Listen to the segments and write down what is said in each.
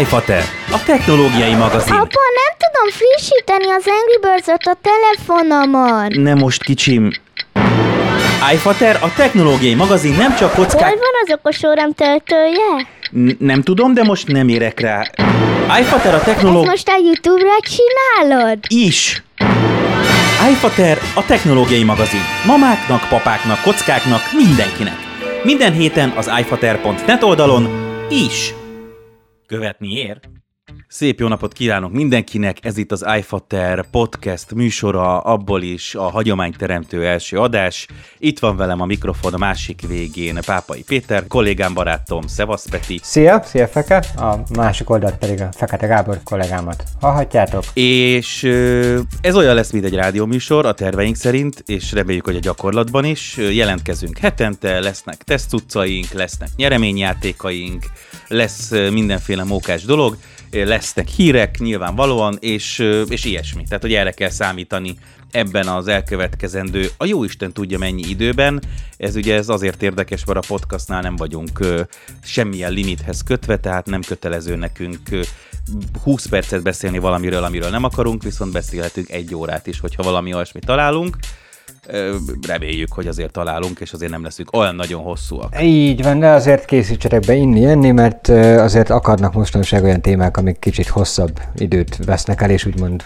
iFater, a technológiai magazin. Apa, nem tudom frissíteni az Angry birds a telefonomon. Nem most, kicsim. iFater, a technológiai magazin nem csak Hol kockák... van az okos órám töltője? N- nem tudom, de most nem érek rá. iFater, a Ezt technológia... most a Youtube-ra csinálod? is. iFater, a technológiai magazin. Mamáknak, papáknak, kockáknak, mindenkinek. Minden héten az iFater.net oldalon is. Követni ér. Szép jó napot kívánok mindenkinek, ez itt az iFater podcast műsora, abból is a hagyományteremtő első adás. Itt van velem a mikrofon a másik végén Pápai Péter, kollégám, barátom, Szevasz Peti, Szia, szia Feke, a másik oldalt pedig a Fekete Gábor kollégámat hallhatjátok. És ez olyan lesz, mint egy rádióműsor a terveink szerint, és reméljük, hogy a gyakorlatban is. Jelentkezünk hetente, lesznek tesztcuccaink, lesznek nyereményjátékaink, lesz mindenféle mókás dolog, lesznek hírek nyilvánvalóan, és, és ilyesmi. Tehát, hogy erre kell számítani ebben az elkövetkezendő, a jó Isten tudja mennyi időben. Ez ugye ez azért érdekes, mert a podcastnál nem vagyunk ö, semmilyen limithez kötve, tehát nem kötelező nekünk ö, 20 percet beszélni valamiről, amiről nem akarunk, viszont beszélhetünk egy órát is, hogyha valami olyasmit találunk. Reméljük, hogy azért találunk, és azért nem leszünk olyan nagyon hosszúak. Így van, de azért készítsetek be inni, enni, mert azért akadnak mostanság olyan témák, amik kicsit hosszabb időt vesznek el, és úgymond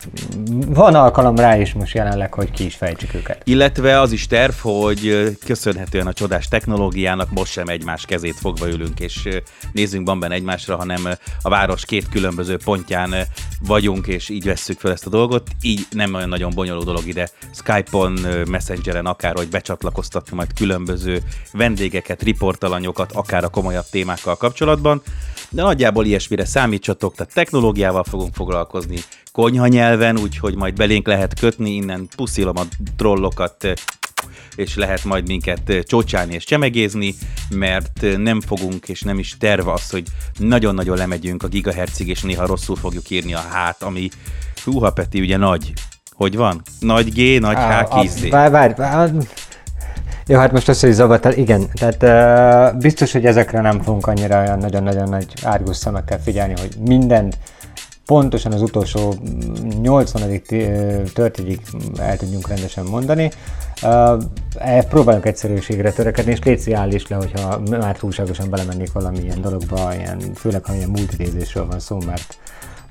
van alkalom rá is most jelenleg, hogy ki is fejtsük őket. Illetve az is terv, hogy köszönhetően a csodás technológiának most sem egymás kezét fogva ülünk, és nézzünk bamben egymásra, hanem a város két különböző pontján vagyunk, és így vesszük fel ezt a dolgot. Így nem olyan nagyon bonyolult dolog ide Skype-on, ö, Messengeren, akár, hogy becsatlakoztatni majd különböző vendégeket, riportalanyokat, akár a komolyabb témákkal kapcsolatban. De nagyjából ilyesmire számítsatok, tehát technológiával fogunk foglalkozni, konyha nyelven, úgyhogy majd belénk lehet kötni, innen puszilom a trollokat, és lehet majd minket csócsálni és csemegézni, mert nem fogunk, és nem is terve az, hogy nagyon-nagyon lemegyünk a gigahertzig, és néha rosszul fogjuk írni a hát, ami, húha Peti, ugye nagy. Hogy van? Nagy G, nagy H, Á, kis D. Várj, várj, várj. Jó, hát most az, hogy zavart el, igen, tehát uh, biztos, hogy ezekre nem fogunk annyira olyan nagyon-nagyon nagy árgus szemekkel figyelni, hogy mindent pontosan az utolsó mm, 80. ti- ö, törtégyig el tudjunk rendesen mondani. Uh, próbálunk egyszerűségre törekedni, és légy állíts le, hogyha már túlságosan belemennék valamilyen dologba, ilyen, főleg ha ilyen multidézésről van szó, mert,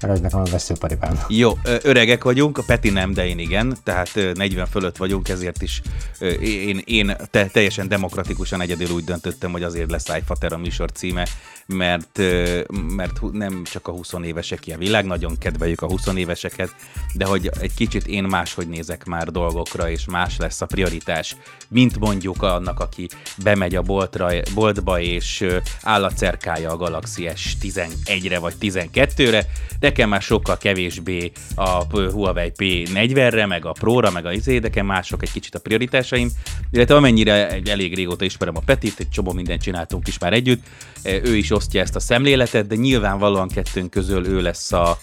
az nekem a veszőparipám. Jó, öregek vagyunk, a Peti nem, de én igen, tehát ö, 40 fölött vagyunk, ezért is én, én te, teljesen demokratikusan egyedül úgy döntöttem, hogy azért lesz iFater a műsor címe, mert, mert nem csak a 20 évesek ilyen világ, nagyon kedveljük a 20 éveseket, de hogy egy kicsit én máshogy nézek már dolgokra, és más lesz a prioritás, mint mondjuk annak, aki bemegy a boltra, boltba, és ö, állatcerkálja a Galaxy S11-re vagy 12-re, nekem már sokkal kevésbé a Huawei P40-re, meg a Pro-ra, meg a izé, nekem mások egy kicsit a prioritásaim, illetve amennyire elég régóta ismerem a Petit, egy csomó mindent csináltunk is már együtt, ő is osztja ezt a szemléletet, de nyilvánvalóan kettőnk közül ő lesz a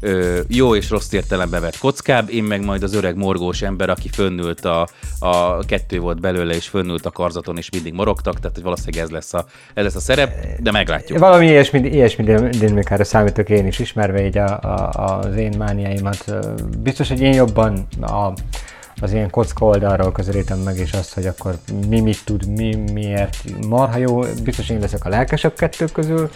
ö, jó és rossz értelembe vett kockább, én meg majd az öreg morgós ember, aki fönnült a, a kettő volt belőle, és fönnült a karzaton, és mindig morogtak, tehát hogy valószínűleg ez lesz a, ez lesz a szerep, de meglátjuk. Valami ilyesmi, ilyesmi dinamikára számítok én is, ismerve így a, a, az én mániáimat. Biztos, hogy én jobban a, az ilyen kocka oldalról közelítem meg, és azt, hogy akkor mi mit tud, mi miért marha jó. Biztos én leszek a lelkesebb kettő közül,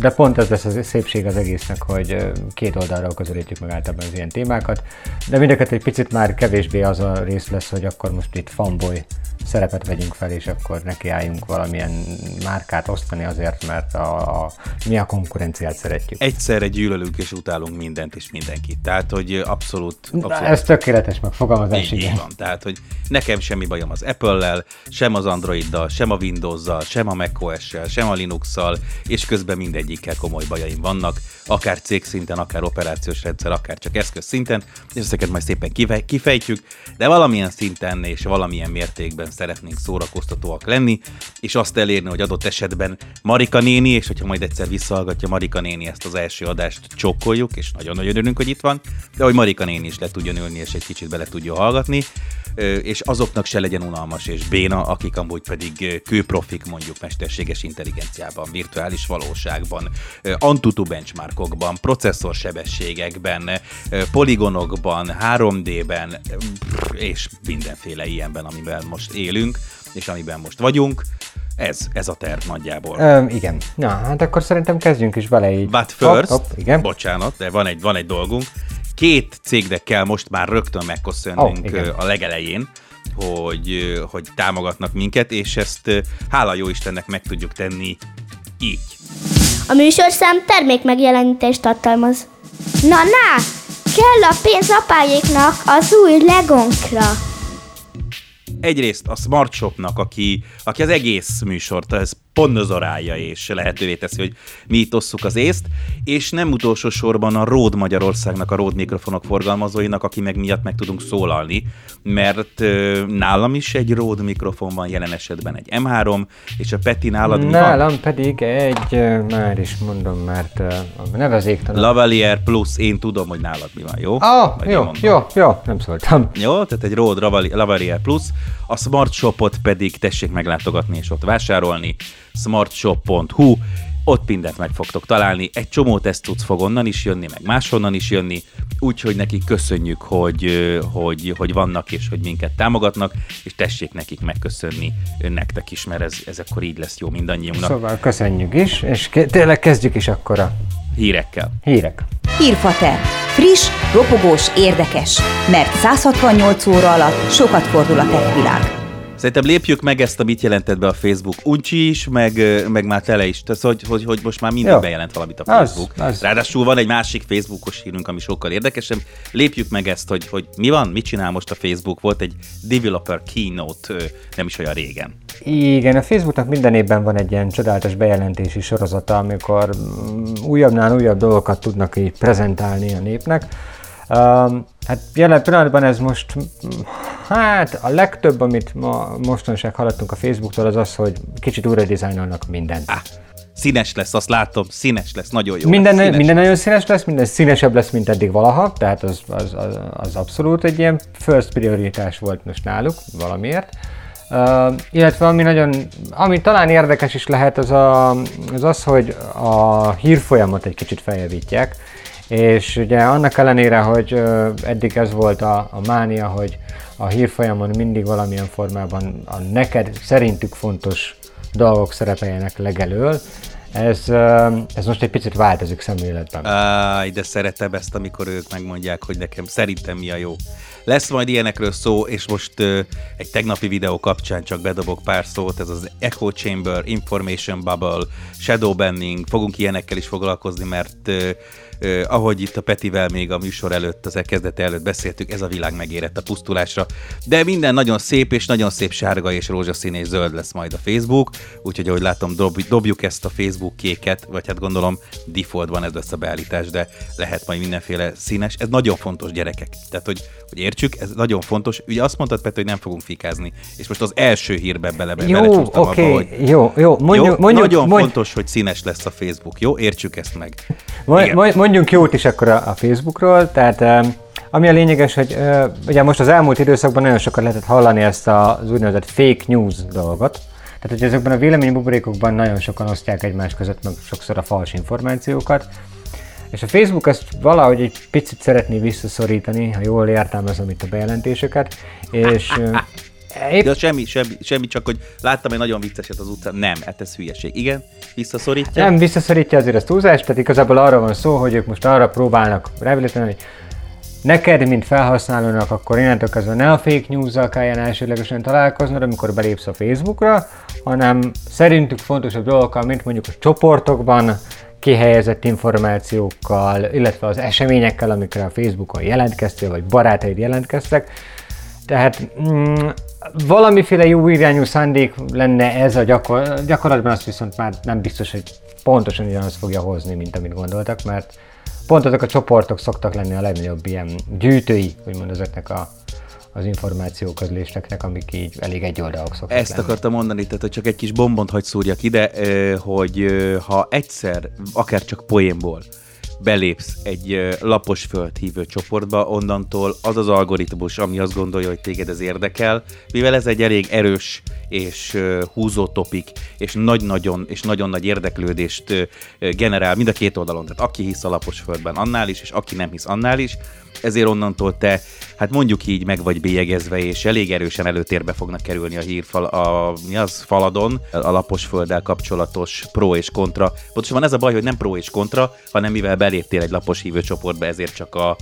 de pont ez lesz a szépség az egésznek, hogy két oldalról közelítjük meg általában az ilyen témákat. De mindeket egy picit már kevésbé az a rész lesz, hogy akkor most itt fanboy szerepet vegyünk fel, és akkor nekiálljunk valamilyen márkát osztani azért, mert a, a, mi a konkurenciát szeretjük. Egyszerre gyűlölünk és utálunk mindent és mindenkit. Tehát, hogy abszolút, abszolút Ez tökéletes megfogalmazás, Így, így igen. van. Tehát, hogy nekem semmi bajom az Apple-lel, sem az Androiddal, sem a Windows-zal, sem a macOS-sel, sem a Linux-szal, és közben mindegyikkel komoly bajaim vannak, akár cégszinten, akár operációs rendszer, akár csak eszköz szinten, és ezeket majd szépen kife- kifejtjük, de valamilyen szinten és valamilyen mértékben szeretnénk szórakoztatóak lenni, és azt elérni, hogy adott esetben Marika néni, és hogyha majd egyszer visszahallgatja Marika néni ezt az első adást, csokkoljuk, és nagyon-nagyon örülünk, hogy itt van, de hogy Marika néni is le tudjon ülni, és egy kicsit bele tudja hallgatni. És azoknak se legyen unalmas és béna, akik amúgy pedig kőprofik mondjuk mesterséges intelligenciában, virtuális valóságban, Antutu benchmarkokban, processzorsebességekben, poligonokban, 3D-ben, és mindenféle ilyenben, amiben most élünk, és amiben most vagyunk. Ez, ez a terv nagyjából. Ö, igen. Na, hát akkor szerintem kezdjünk is bele így. But first, hop, hop, igen. bocsánat, de van egy, van egy dolgunk. Két cégnek kell most már rögtön megköszönnünk oh, a legelején, hogy, hogy támogatnak minket, és ezt hála jó Istennek meg tudjuk tenni így. A műsorszám termék megjelenítést tartalmaz. Na, na! Kell a pénz apáéknak az új legonkra egyrészt a Smart Shopnak, aki, aki az egész műsort, ez ponzorálja és lehetővé teszi, hogy mi itt osszuk az észt, és nem utolsó sorban a Ród Magyarországnak, a Ród mikrofonok forgalmazóinak, aki meg miatt meg tudunk szólalni, mert ö, nálam is egy Ród mikrofon van, jelen esetben egy M3, és a Peti nálad mi Nálam van? pedig egy, már is mondom, mert uh, nevezéktelen. Lavalier Plus, én tudom, hogy nálad mi van, jó? Ah, jó, jó, jó, nem szóltam. Jó, tehát egy Ród Lavalier Plus, a Smart Shopot pedig tessék meglátogatni és ott vásárolni smartshop.hu, ott mindent meg fogtok találni, egy csomó teszt tudsz fog onnan is jönni, meg máshonnan is jönni, úgyhogy nekik köszönjük, hogy, hogy, hogy vannak és hogy minket támogatnak, és tessék nekik megköszönni nektek is, mert ez, ez akkor így lesz jó mindannyiunknak. Szóval köszönjük is, és ke- tényleg kezdjük is akkor a hírekkel. Hírek. Hírfater. Friss, ropogós, érdekes. Mert 168 óra alatt sokat fordul a tech világ. Szerintem lépjük meg ezt, amit jelentett be a Facebook uncsi is, meg, meg már tele is. Tehát, hogy, hogy, hogy most már mindig Jó. bejelent valamit a Facebook. Az, az. Ráadásul van egy másik Facebookos hírünk, ami sokkal érdekesebb. Lépjük meg ezt, hogy, hogy mi van, mit csinál most a Facebook. Volt egy developer keynote nem is olyan régen. Igen, a Facebooknak minden évben van egy ilyen csodálatos bejelentési sorozata, amikor mm, újabbnál újabb dolgokat tudnak így prezentálni a népnek. Um, hát jelen pillanatban ez most, hát a legtöbb, amit ma mostanság hallottunk a Facebooktól, az az, hogy kicsit újra dizájnolnak mindent. Ah, színes lesz, azt látom, színes lesz, nagyon jó. Minden, lesz, minden nagyon színes lesz, minden színesebb lesz, mint eddig valaha, tehát az, az, az, az abszolút egy ilyen first prioritás volt most náluk valamiért. Uh, illetve ami nagyon, ami talán érdekes is lehet, az, a, az az, hogy a hírfolyamat egy kicsit feljavítják. És ugye annak ellenére, hogy eddig ez volt a, a mánia, hogy a hírfolyamon mindig valamilyen formában a neked szerintük fontos dolgok szerepeljenek legelől, ez, ez most egy picit változik szemléletben. Áj, de szeretem ezt, amikor ők megmondják, hogy nekem szerintem mi a jó. Lesz majd ilyenekről szó, és most egy tegnapi videó kapcsán csak bedobok pár szót, ez az Echo Chamber, Information Bubble, Shadow Banning, fogunk ilyenekkel is foglalkozni, mert eh, ahogy itt a Petivel még a műsor előtt, az elkezdete előtt beszéltük, ez a világ megérett a pusztulásra. De minden nagyon szép, és nagyon szép sárga és rózsaszín és zöld lesz majd a Facebook, úgyhogy ahogy látom, dob, dobjuk ezt a Facebook kéket, vagy hát gondolom defaultban ez lesz a beállítás, de lehet majd mindenféle színes. Ez nagyon fontos gyerekek. Tehát, hogy, hogy értsük, ez nagyon fontos. Ugye azt mondtad, Peti, hogy nem fogunk fikázni, és most az első hírben bele, jó, okay, abba, hogy... Jó, jó, mondjuk, jó, mondjuk, nagyon mondjuk, fontos, hogy színes lesz a Facebook, jó? Értsük ezt meg. Mondjuk, mondjunk jót is akkor a, Facebookról, tehát ami a lényeges, hogy ugye most az elmúlt időszakban nagyon sokat lehetett hallani ezt az úgynevezett fake news dolgot, tehát, hogy ezekben a véleménybuborékokban nagyon sokan osztják egymás között meg sokszor a fals információkat, és a Facebook ezt valahogy egy picit szeretné visszaszorítani, ha jól értelmezem itt a bejelentéseket, és Épp... De semmi, semmi, semmi, csak hogy láttam egy nagyon vicceset az utcán. Nem, hát ez hülyeség. Igen, visszaszorítja. Nem, visszaszorítja azért a túlzást, tehát igazából arra van szó, hogy ők most arra próbálnak rehabilitálni, hogy neked, mint felhasználónak, akkor innentől kezdve ne a fake news-zal kelljen elsődlegesen találkoznod, amikor belépsz a Facebookra, hanem szerintük fontosabb dolgokkal, mint mondjuk a csoportokban kihelyezett információkkal, illetve az eseményekkel, amikre a Facebookon jelentkeztél, vagy barátaid jelentkeztek, tehát mm, valamiféle jó irányú szándék lenne ez a gyakor- gyakorlatban, azt viszont már nem biztos, hogy pontosan ugyanazt fogja hozni, mint amit gondoltak, mert pont azok a csoportok szoktak lenni a legnagyobb ilyen gyűjtői, úgymond ezeknek a, az információközléseknek, amik így elég egy oldalak szoktak Ezt lenni. akartam mondani, tehát hogy csak egy kis bombont hagy szúrjak ide, hogy ha egyszer, akár csak poénból, belépsz egy lapos földhívő csoportba, onnantól az az algoritmus, ami azt gondolja, hogy téged ez érdekel, mivel ez egy elég erős és húzó topik, és nagy-nagyon és nagyon nagy érdeklődést generál mind a két oldalon. Tehát aki hisz a lapos földben, annál is, és aki nem hisz, annál is ezért onnantól te, hát mondjuk így meg vagy bélyegezve, és elég erősen előtérbe fognak kerülni a hírfal, a, mi az, faladon, a lapos földdel kapcsolatos pro és kontra. Pontosan ez a baj, hogy nem pro és kontra, hanem mivel beléptél egy lapos hívő csoportba, ezért csak a,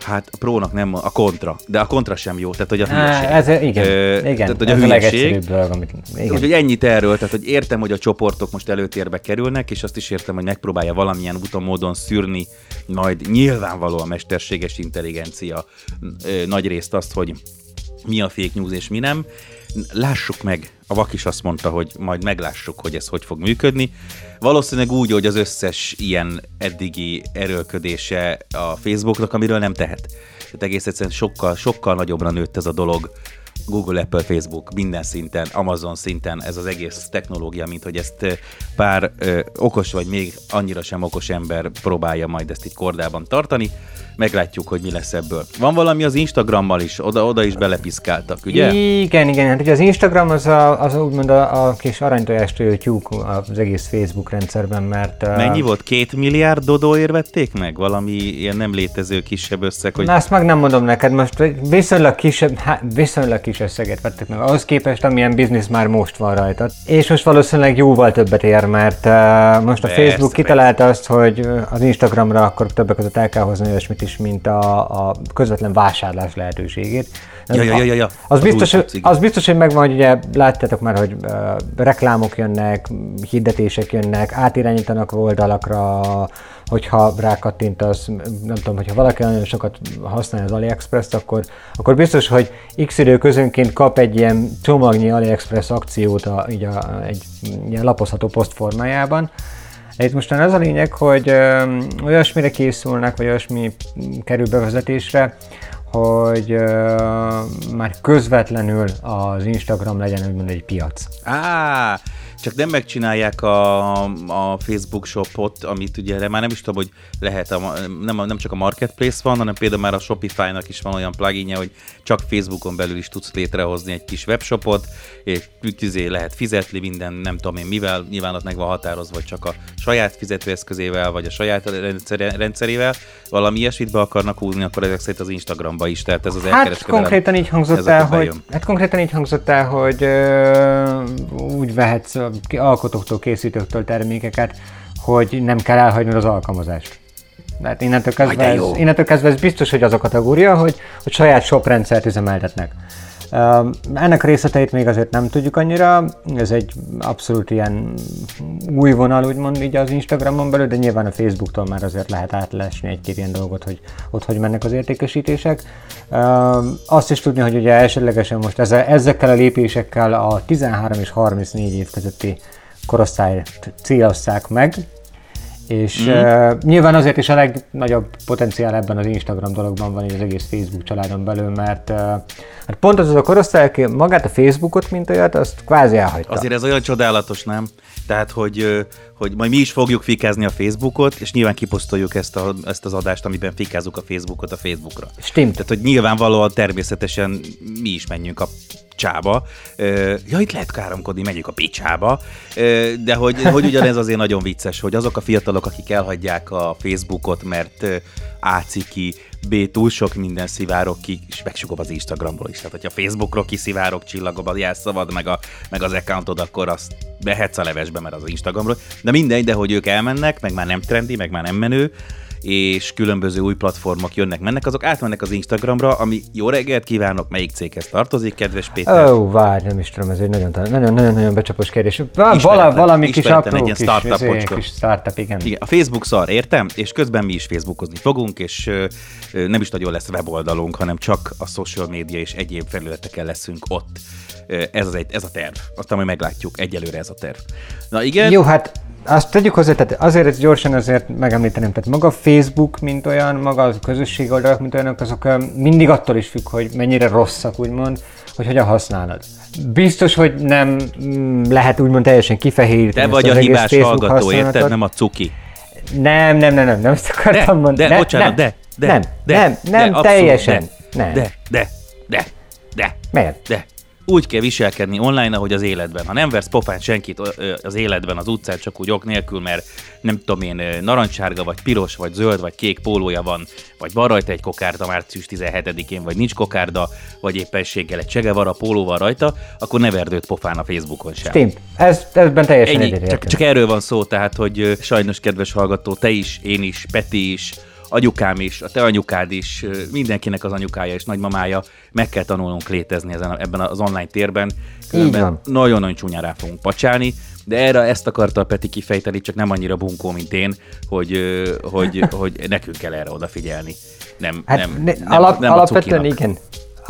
Hát a prónak nem, a kontra, de a kontra sem jó, tehát hogy a hülyeség. Ez, igen, Ö, igen, tehát, hogy ez a, a hülyeség. Dolog, amit, igen. Úgyhogy ennyit erről, tehát hogy értem, hogy a csoportok most előtérbe kerülnek, és azt is értem, hogy megpróbálja valamilyen úton, módon szűrni majd nyilvánvaló a mesterséges intelligencia ö, nagy részt azt, hogy mi a fake news és mi nem. Lássuk meg, a vak is azt mondta, hogy majd meglássuk, hogy ez hogy fog működni. Valószínűleg úgy, hogy az összes ilyen eddigi erőlködése a Facebooknak, amiről nem tehet. Tehát egész egyszerűen sokkal, sokkal nagyobbra nőtt ez a dolog. Google, Apple, Facebook, minden szinten, Amazon szinten ez az egész technológia, mint hogy ezt pár ö, okos vagy még annyira sem okos ember próbálja majd ezt így kordában tartani meglátjuk, hogy mi lesz ebből. Van valami az Instagrammal is, oda, oda is belepiszkáltak, ugye? Igen, igen, hát ugye az Instagram az, a, az úgymond a, a kis aranytojást tyúk az egész Facebook rendszerben, mert... Mennyi volt? Két milliárd dodóért vették meg? Valami ilyen nem létező kisebb összeg, hogy... Na azt meg nem mondom neked, most viszonylag kisebb, hát viszonylag kis összeget vettek meg, ahhoz képest amilyen biznisz már most van rajta. És most valószínűleg jóval többet ér, mert uh, most a persze, Facebook kitalálta persze. azt, hogy az Instagramra akkor többek között el kell hozni olyasmit is, mint a, a közvetlen vásárlás lehetőségét. Ja, ja, ja, ja. Az, biztos, az biztos, hogy megvan, hogy ugye láttátok már, hogy uh, reklámok jönnek, hirdetések jönnek, átirányítanak oldalakra, hogyha rákattintasz, nem tudom, hogyha valaki nagyon sokat használja az AliExpress-t, akkor, akkor biztos, hogy x idő közönként kap egy ilyen csomagnyi AliExpress akciót a, így a, egy ilyen lapozható poszt formájában, itt most az a lényeg, hogy ö, olyasmire készülnek, vagy olyasmi kerül bevezetésre, hogy már közvetlenül az Instagram legyen úgymond egy piac. Á, csak nem megcsinálják a, a Facebook shopot, amit ugye már nem is tudom, hogy lehet, a, nem, nem csak a marketplace van, hanem például már a Shopify-nak is van olyan pluginje, hogy csak Facebookon belül is tudsz létrehozni egy kis webshopot, és tüzé lehet fizetni minden, nem tudom én mivel, nyilván ott meg van határozva, vagy csak a saját fizetőeszközével, vagy a saját rendszerével, valami ilyesmit be akarnak húzni, akkor ezek szerint az Instagramba is, tehát ez az Hát konkrétan így hangzott el, hogy, hát konkrétan így hangzott el, hogy ö, úgy vehetsz alkotóktól, készítőktől termékeket, hogy nem kell elhagynod az alkalmazást. Tehát innentől kezdve, ez, innentől kezdve ez biztos, hogy az a kategória, hogy, hogy saját shop rendszert üzemeltetnek. Ennek részleteit még azért nem tudjuk annyira, ez egy abszolút ilyen új vonal, úgymond így az Instagramon belül, de nyilván a Facebooktól már azért lehet átlesni egy-két ilyen dolgot, hogy ott hogy mennek az értékesítések. Azt is tudni, hogy ugye elsődlegesen most ezekkel a lépésekkel a 13 és 34 év közötti korosztályt célozzák meg, és mm. uh, nyilván azért is a legnagyobb potenciál ebben az Instagram dologban van, az egész Facebook családon belül, mert uh, hát pont az az a korosztály, aki magát a Facebookot, mint olyat, azt kvázi elhagyta. Azért ez olyan csodálatos, nem? Tehát, hogy, hogy majd mi is fogjuk fikázni a Facebookot, és nyilván kiposztoljuk ezt, a, ezt az adást, amiben fikázzuk a Facebookot a Facebookra. Stimmt. Tehát, hogy nyilvánvalóan természetesen mi is menjünk a picsába. Ja, itt lehet káromkodni, megyünk a picsába. De hogy, hogy ugyanez azért nagyon vicces, hogy azok a fiatalok, akik elhagyják a Facebookot, mert A ciki, B túl sok minden szivárok ki, és megsugom az Instagramról is. Tehát, hogyha Facebookról kiszivárok csillagom a jelszavad, meg, a, meg az accountod, akkor azt behetsz a levesbe, mert az Instagramról. De mindegy, de hogy ők elmennek, meg már nem trendi, meg már nem menő, és különböző új platformok jönnek, mennek, azok átmennek az Instagramra, ami jó reggelt kívánok, melyik céghez tartozik, kedves Péter? Ó, oh, várj, nem is tudom, ez egy nagyon, nagyon, nagyon, nagyon becsapos kérdés. Vala, valami kis apró egy ilyen startup, kis, kis startup, igen. igen. A Facebook szar, értem? És közben mi is Facebookozni fogunk, és ö, ö, nem is nagyon lesz weboldalunk, hanem csak a social media és egyéb felületeken leszünk ott. Ez, az egy, ez a terv. Aztán majd meglátjuk. Egyelőre ez a terv. Na igen. Jó, hát azt tegyük hozzá, tehát azért gyorsan azért megemlíteném, tehát maga Facebook, mint olyan, maga a közösség oldalak, mint olyanok, azok mindig attól is függ, hogy mennyire rosszak, úgymond, hogy hogyan használod. Biztos, hogy nem mm, lehet úgymond teljesen kifehéríteni. Te vagy a hibás hallgató, érted? Nem a cuki. Nem, nem, nem, nem, nem ezt akartam De, mondani. de, Ne- bocsánat, nem, de, de, nem, de, nem, de, nem, abszolút teljesen. De, nem. de, de, de, de, Miért? de. Úgy kell viselkedni online, ahogy az életben. Ha nem versz pofán senkit az életben, az utcán, csak úgy ok nélkül, mert nem tudom én, ö, narancssárga, vagy piros, vagy zöld, vagy kék pólója van, vagy van rajta egy kokárda március 17-én, vagy nincs kokárda, vagy éppenséggel egy csegevara póló van rajta, akkor ne verd őt pofán a Facebookon sem. Tim, ez, ezben teljesen Ennyi, csak, csak erről van szó, tehát, hogy sajnos, kedves hallgató, te is, én is, Peti is, anyukám is, a te anyukád is, mindenkinek az anyukája és nagymamája, meg kell tanulnunk létezni ezen, ebben az online térben. Különben. Nagyon-nagyon csúnyán rá fogunk pacsálni, de erre ezt akarta a Peti kifejteni, csak nem annyira bunkó, mint én, hogy, hogy, hogy nekünk kell erre odafigyelni. Nem, Hát nem, ne, nem, alap, nem alapvetően igen.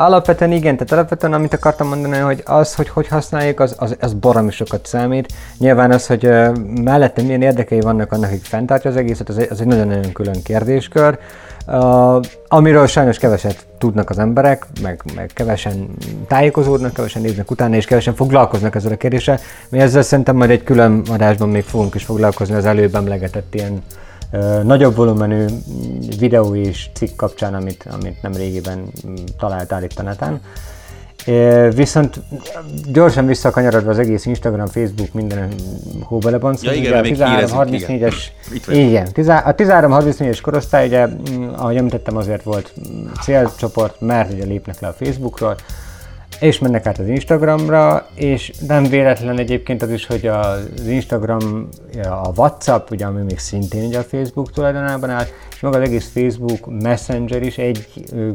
Alapvetően igen, tehát alapvetően amit akartam mondani, hogy az, hogy hogy használjuk, az, az, az baromi sokat számít. Nyilván az, hogy uh, mellette milyen érdekei vannak annak, hogy fenntartja az egészet, az egy, az egy nagyon-nagyon külön kérdéskör. Uh, amiről sajnos keveset tudnak az emberek, meg, meg kevesen tájékozódnak, kevesen néznek utána, és kevesen foglalkoznak ezzel a kérdéssel. Mi ezzel szerintem majd egy külön adásban még fogunk is foglalkozni az előbb emlegetett ilyen nagyobb volumenű videó és cikk kapcsán, amit, amit nem régiben találtál itt a neten. Viszont gyorsan visszakanyarodva az egész Instagram, Facebook, minden hóbelebonc. Ja, igen, még hírezünk, 13-34-es, Itt vagyok. igen, tizá- a 13-34-es korosztály, ugye, ahogy említettem, azért volt célcsoport, mert ugye lépnek le a Facebookról, és mennek át az Instagramra, és nem véletlen egyébként az is, hogy az Instagram, a WhatsApp, ugye, ami még szintén ugye a Facebook tulajdonában áll, és maga az egész Facebook Messenger is egy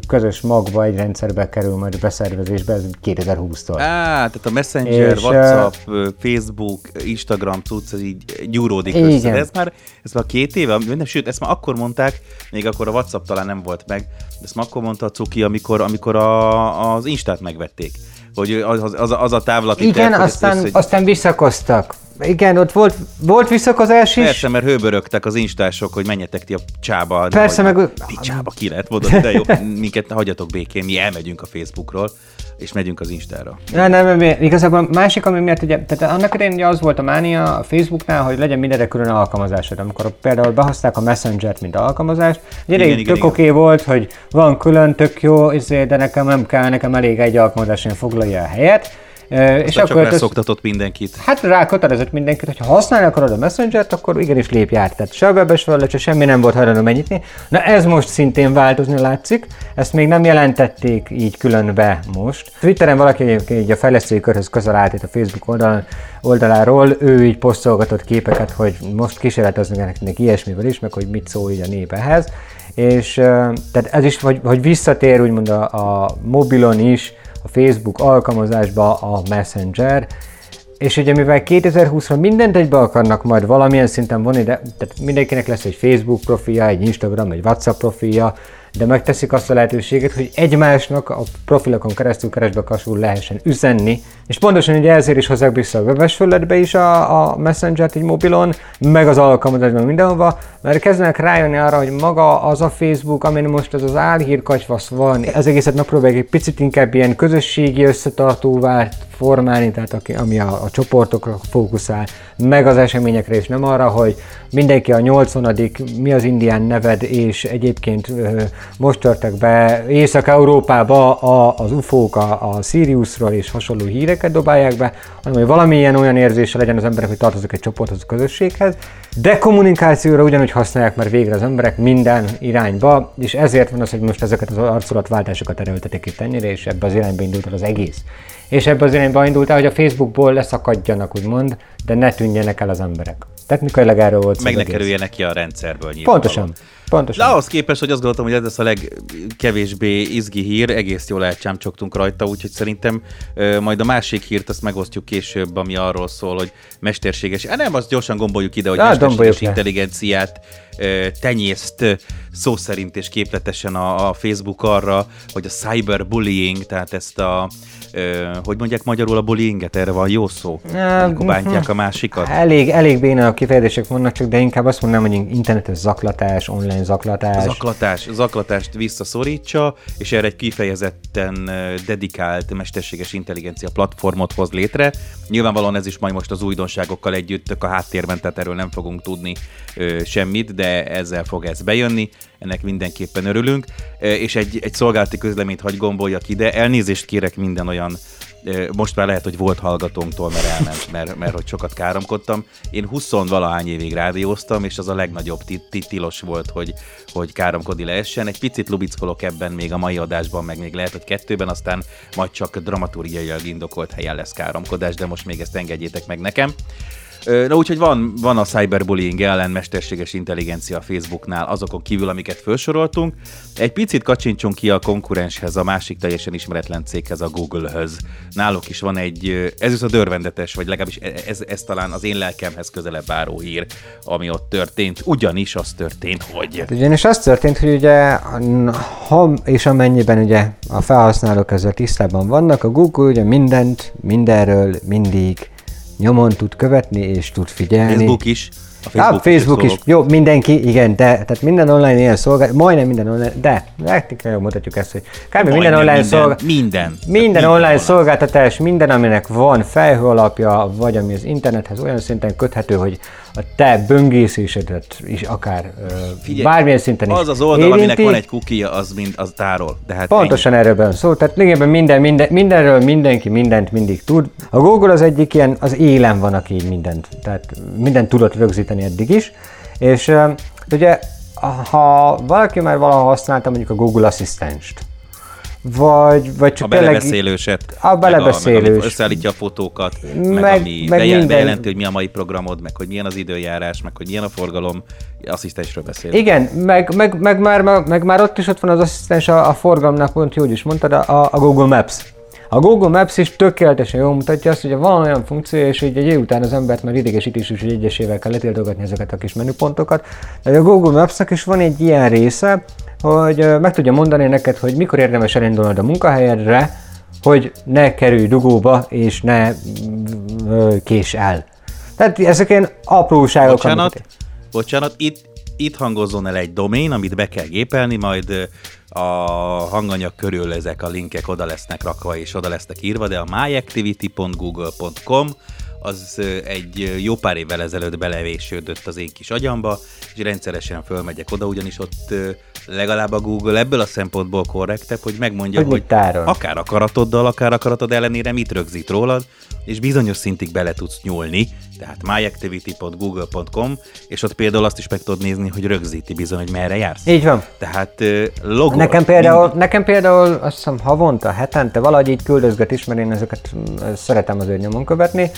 közös magba, egy rendszerbe kerül majd beszervezésbe, ez 2020-tól. Á, tehát a Messenger, És, WhatsApp, ö, Facebook, Instagram cucc, ez így gyúródik Igen. össze. De ez már, ez már két éve, nem, sőt, ezt már akkor mondták, még akkor a WhatsApp talán nem volt meg, de ezt már akkor mondta a Cuki, amikor, amikor a, az Instát megvették. Hogy az, az, az, a- távlati Igen, terv, hogy ezt aztán, össze- aztán visszakoztak. Igen, ott volt, volt visszakozás is. Persze, mert hőbörögtek az instások, hogy menjetek ti a csába. Persze, meg- már Ti csába ki lehet mondani, de jó, minket hagyjatok békén, mi elmegyünk a Facebookról, és megyünk az Instára. Nem, nem, nem, igazából másik, ami miatt ugye, tehát annak idején ugye az volt a mánia a Facebooknál, hogy legyen mindenre külön alkalmazásod. Amikor például behozták a Messenger-t, mint alkalmazást, egy ideig igen, tök igen. oké volt, hogy van külön, tök jó, izé, de nekem nem kell, nekem elég egy alkalmazás, foglalja a helyet. Ö, És És csak akkor ez, rászoktatott mindenkit. Hát rá kötelezett mindenkit, hogy ha használni akarod a Messenger-t, akkor igenis lépj át. Tehát se a webes felület, se semmi nem volt hajlandó megnyitni. Na ez most szintén változni látszik, ezt még nem jelentették így külön be most. Twitteren valaki egyébként így a fejlesztői körhöz közel állt itt a Facebook oldalon, oldaláról, ő így posztolgatott képeket, hogy most kísérleteznek nekik ilyesmivel is, meg hogy mit szól így a nép ehhez. És tehát ez is, hogy, hogy visszatér úgymond a, a mobilon is, a Facebook alkalmazásba a Messenger, és ugye mivel 2020-ra mindent egybe akarnak majd valamilyen szinten vonni, de tehát mindenkinek lesz egy Facebook profilja, egy Instagram, egy WhatsApp profilja, de megteszik azt a lehetőséget, hogy egymásnak a profilokon keresztül keresbe kasul lehessen üzenni, és pontosan ugye ezért is hozzák vissza a webes felületbe is a, a Messenger-t egy mobilon, meg az alkalmazásban mindenhova, mert kezdenek rájönni arra, hogy maga az a Facebook, amin most ez az álhírkatyvasz van, ez egészet megpróbálják egy picit inkább ilyen közösségi összetartóvá formálni, tehát aki, ami a, a csoportokra fókuszál, meg az eseményekre, és nem arra, hogy mindenki a 80 mi az indián neved, és egyébként most törtek be Észak-Európába a, az UFO-k a, a Siriusról és hasonló híreket dobálják be, hanem hogy valamilyen olyan érzése legyen az emberek, hogy tartozik egy csoporthoz, a közösséghez, de kommunikációra ugyanúgy használják már végre az emberek minden irányba, és ezért van az, hogy most ezeket az arculatváltásokat erőltetik itt ennyire, és ebbe az irányba indult az egész. És ebbe az irányba indult el, hogy a Facebookból leszakadjanak, úgymond, de ne tűnjenek el az emberek. Technikailag erről volt Meg ne kerüljenek ki a rendszerből nyilvánvalóan. Pontosan. Pontosan. De ahhoz képest, hogy azt gondoltam, hogy ez lesz a legkevésbé izgi hír, egész jól elcsámcsogtunk rajta, úgyhogy szerintem ö, majd a másik hírt azt megosztjuk később, ami arról szól, hogy mesterséges, hát nem, azt gyorsan gomboljuk ide, hogy Á, mesterséges intelligenciát ö, tenyészt szó szerint és képletesen a, a Facebook arra, hogy a cyberbullying, tehát ezt a, ö, hogy mondják magyarul a bullyinget, erre van jó szó? Á, Amikor bántják a másikat? Elég, elég béna a kifejezések vannak csak, de inkább azt mondanám, hogy internetes zaklatás, online zaklatás. zaklatás, zaklatást visszaszorítsa, és erre egy kifejezetten dedikált mesterséges intelligencia platformot hoz létre. Nyilvánvalóan ez is majd most az újdonságokkal együtt a háttérben, tehát erről nem fogunk tudni ö, semmit, de ezzel fog ez bejönni, ennek mindenképpen örülünk, és egy, egy szolgálati közleményt hagy gomboljak ide, elnézést kérek minden olyan most már lehet, hogy volt hallgatónktól, mert elment, mert, mert hogy sokat káromkodtam. Én 20 valahány évig rádióztam, és az a legnagyobb tilos volt, hogy, hogy káromkodni lehessen. Egy picit lubickolok ebben még a mai adásban, meg még lehet, hogy kettőben, aztán majd csak dramaturgiailag indokolt helyen lesz káromkodás, de most még ezt engedjétek meg nekem. Na úgyhogy van, van a cyberbullying ellen mesterséges intelligencia a Facebooknál azokon kívül, amiket felsoroltunk. Egy picit kacsincsunk ki a konkurenshez, a másik teljesen ismeretlen céghez, a Google-höz. Náluk is van egy, ez is a dörvendetes, vagy legalábbis e, ez, ez talán az én lelkemhez közelebb váró hír, ami ott történt. Ugyanis az történt, hogy... Hát ugyanis az történt, hogy ugye, ha és amennyiben ugye a felhasználók ezzel tisztában vannak, a Google ugye mindent, mindenről, mindig nyomon tud követni és tud figyelni. Facebook is. A Facebook, a Facebook is, is, jó, mindenki, igen, de tehát minden online ilyen szolgálat, majdnem minden online, de jól mutatjuk ezt, hogy kb. minden online minden, szolgálat, minden, minden, minden online van. szolgáltatás, minden, aminek van felhő alapja, vagy ami az internethez olyan szinten köthető, hogy a te böngészésedet is akár Figyelj, bármilyen szinten is Az az oldal, érinti. aminek van egy kukia, az, mind, az tárol. De hát Pontosan ennyi. erről van szó. Tehát lényegében minden, minden, mindenről mindenki mindent mindig tud. A Google az egyik ilyen, az élen van, aki mindent, tehát mindent tudott rögzíteni eddig is. És ugye, ha valaki már valaha használta mondjuk a Google Asszisztenst, vagy, vagy csak a belebeszélőset. A belebeszélős. Meg, meg összeállítja a fotókat, meg, meg ami meg bejel, minden... bejelenti, hogy mi a mai programod, meg hogy milyen az időjárás, meg hogy milyen a forgalom, asszisztensről beszél. Igen, meg, meg, meg, már, meg már ott is ott van az asszisztens a, a forgalomnak, pont úgy is mondtad, a, a Google Maps. A Google Maps is tökéletesen jól mutatja azt, hogy van olyan funkció, és hogy egy év után az embert már idegesítés is, hogy egyesével kell letiltogatni ezeket a kis menüpontokat. De a Google Maps-nak is van egy ilyen része, hogy meg tudja mondani neked, hogy mikor érdemes elindulnod a munkahelyedre, hogy ne kerülj dugóba, és ne kés el. Tehát ezek ilyen apróságok. Bocsánat, amit... bocsánat, itt, itt hangozzon el egy domén, amit be kell gépelni, majd a hanganyag körül ezek a linkek oda lesznek rakva és oda lesznek írva, de a myactivity.google.com az egy jó pár évvel ezelőtt belevésődött az én kis agyamba, és rendszeresen fölmegyek oda, ugyanis ott legalább a Google ebből a szempontból korrektebb, hogy megmondja, hogy, hogy akár akaratoddal, akár akaratod ellenére mit rögzít rólad, és bizonyos szintig bele tudsz nyúlni, tehát myactivity.google.com, és ott például azt is meg tudod nézni, hogy rögzíti bizony, hogy merre jársz. Így van. Tehát logol. Nekem például, mind... nekem például azt hiszem havonta, hetente valahogy így küldözget is, mert én ezeket szeretem azért nyomon követni,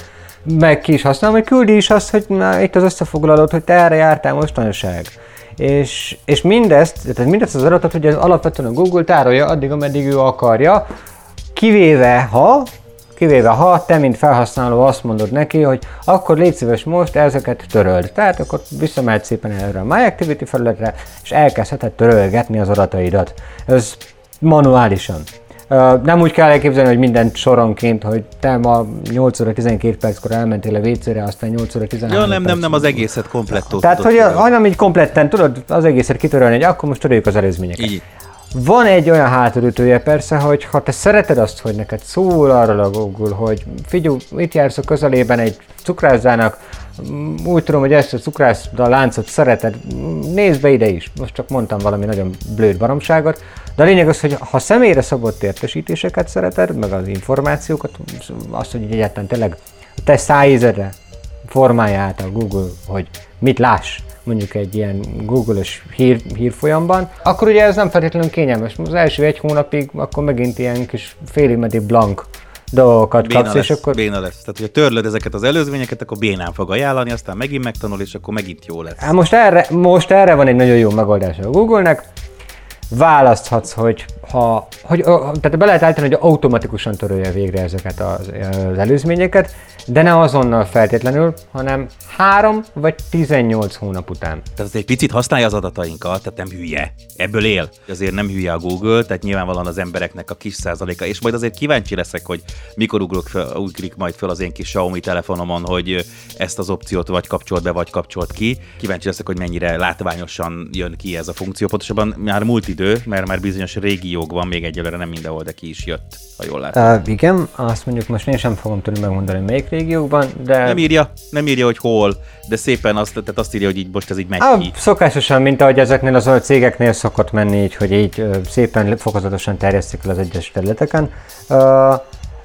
meg ki is használom, hogy küldi is azt, hogy na, itt az összefoglalót, hogy te erre jártál mostanság. És, és mindezt, tehát mindezt az adatot ugye alapvetően a Google tárolja addig, ameddig ő akarja, kivéve ha, kivéve ha te, mint felhasználó azt mondod neki, hogy akkor légy szíves most ezeket töröld. Tehát akkor visszamehet szépen erre a My Activity felületre, és elkezdheted törölgetni az adataidat. Ez manuálisan. Nem úgy kell elképzelni, hogy mindent soronként, hogy te ma 8 óra 12 perckor elmentél a WC-re, aztán 8 óra 13 Ja, nem, nem, nem, az egészet komplettot. Tehát, hogy hanem így kompletten tudod az egészet kitörölni, hogy akkor most töröljük az előzményeket. Így. Van egy olyan hátulütője persze, hogy ha te szereted azt, hogy neked szól arról a Google, hogy figyelj, itt jársz a közelében egy cukrászdának, úgy tudom, hogy ezt a cukrász a láncot szereted, nézd be ide is. Most csak mondtam valami nagyon blőd baromságot, de a lényeg az, hogy ha személyre szabott értesítéseket szereted, meg az információkat, azt, hogy egyáltalán tényleg a te szájézedre formálja át a Google, hogy mit láss mondjuk egy ilyen Google-ös hír, hírfolyamban, akkor ugye ez nem feltétlenül kényelmes. Az első egy hónapig akkor megint ilyen kis félig meddig blank dolgokat béna kapsz, lesz, és akkor... Béna lesz. Tehát, hogyha törlöd ezeket az előzményeket, akkor bénán fog ajánlani, aztán megint megtanul, és akkor megint jó lesz. Hát most erre, most erre van egy nagyon jó megoldás a Google-nek. Választhatsz, hogy ha, hogy, tehát be lehet állítani, hogy automatikusan törölje végre ezeket az, az előzményeket, de ne azonnal feltétlenül, hanem 3 vagy 18 hónap után. Tehát egy picit használja az adatainkat, tehát nem hülye. Ebből él. Azért nem hülye a Google, tehát nyilvánvalóan az embereknek a kis százaléka. És majd azért kíváncsi leszek, hogy mikor ugrok fel, ugrik majd fel az én kis Xiaomi telefonomon, hogy ezt az opciót vagy kapcsolt be, vagy kapcsolt ki. Kíváncsi leszek, hogy mennyire látványosan jön ki ez a funkció. Pontosabban már múlt idő, mert már bizonyos régiókban, még egyelőre nem mindenhol, de ki is jött, ha jól látom. Uh, igen, azt mondjuk most én sem fogom tudni megmondani, melyik régiókban, de... Nem írja, nem írja, hogy hol, de szépen azt, tehát azt írja, hogy így most ez így megy ah, ki. Szokásosan, mint ahogy ezeknél az cégeknél szokott menni, így, hogy így szépen fokozatosan terjesztik el az egyes területeken. Uh,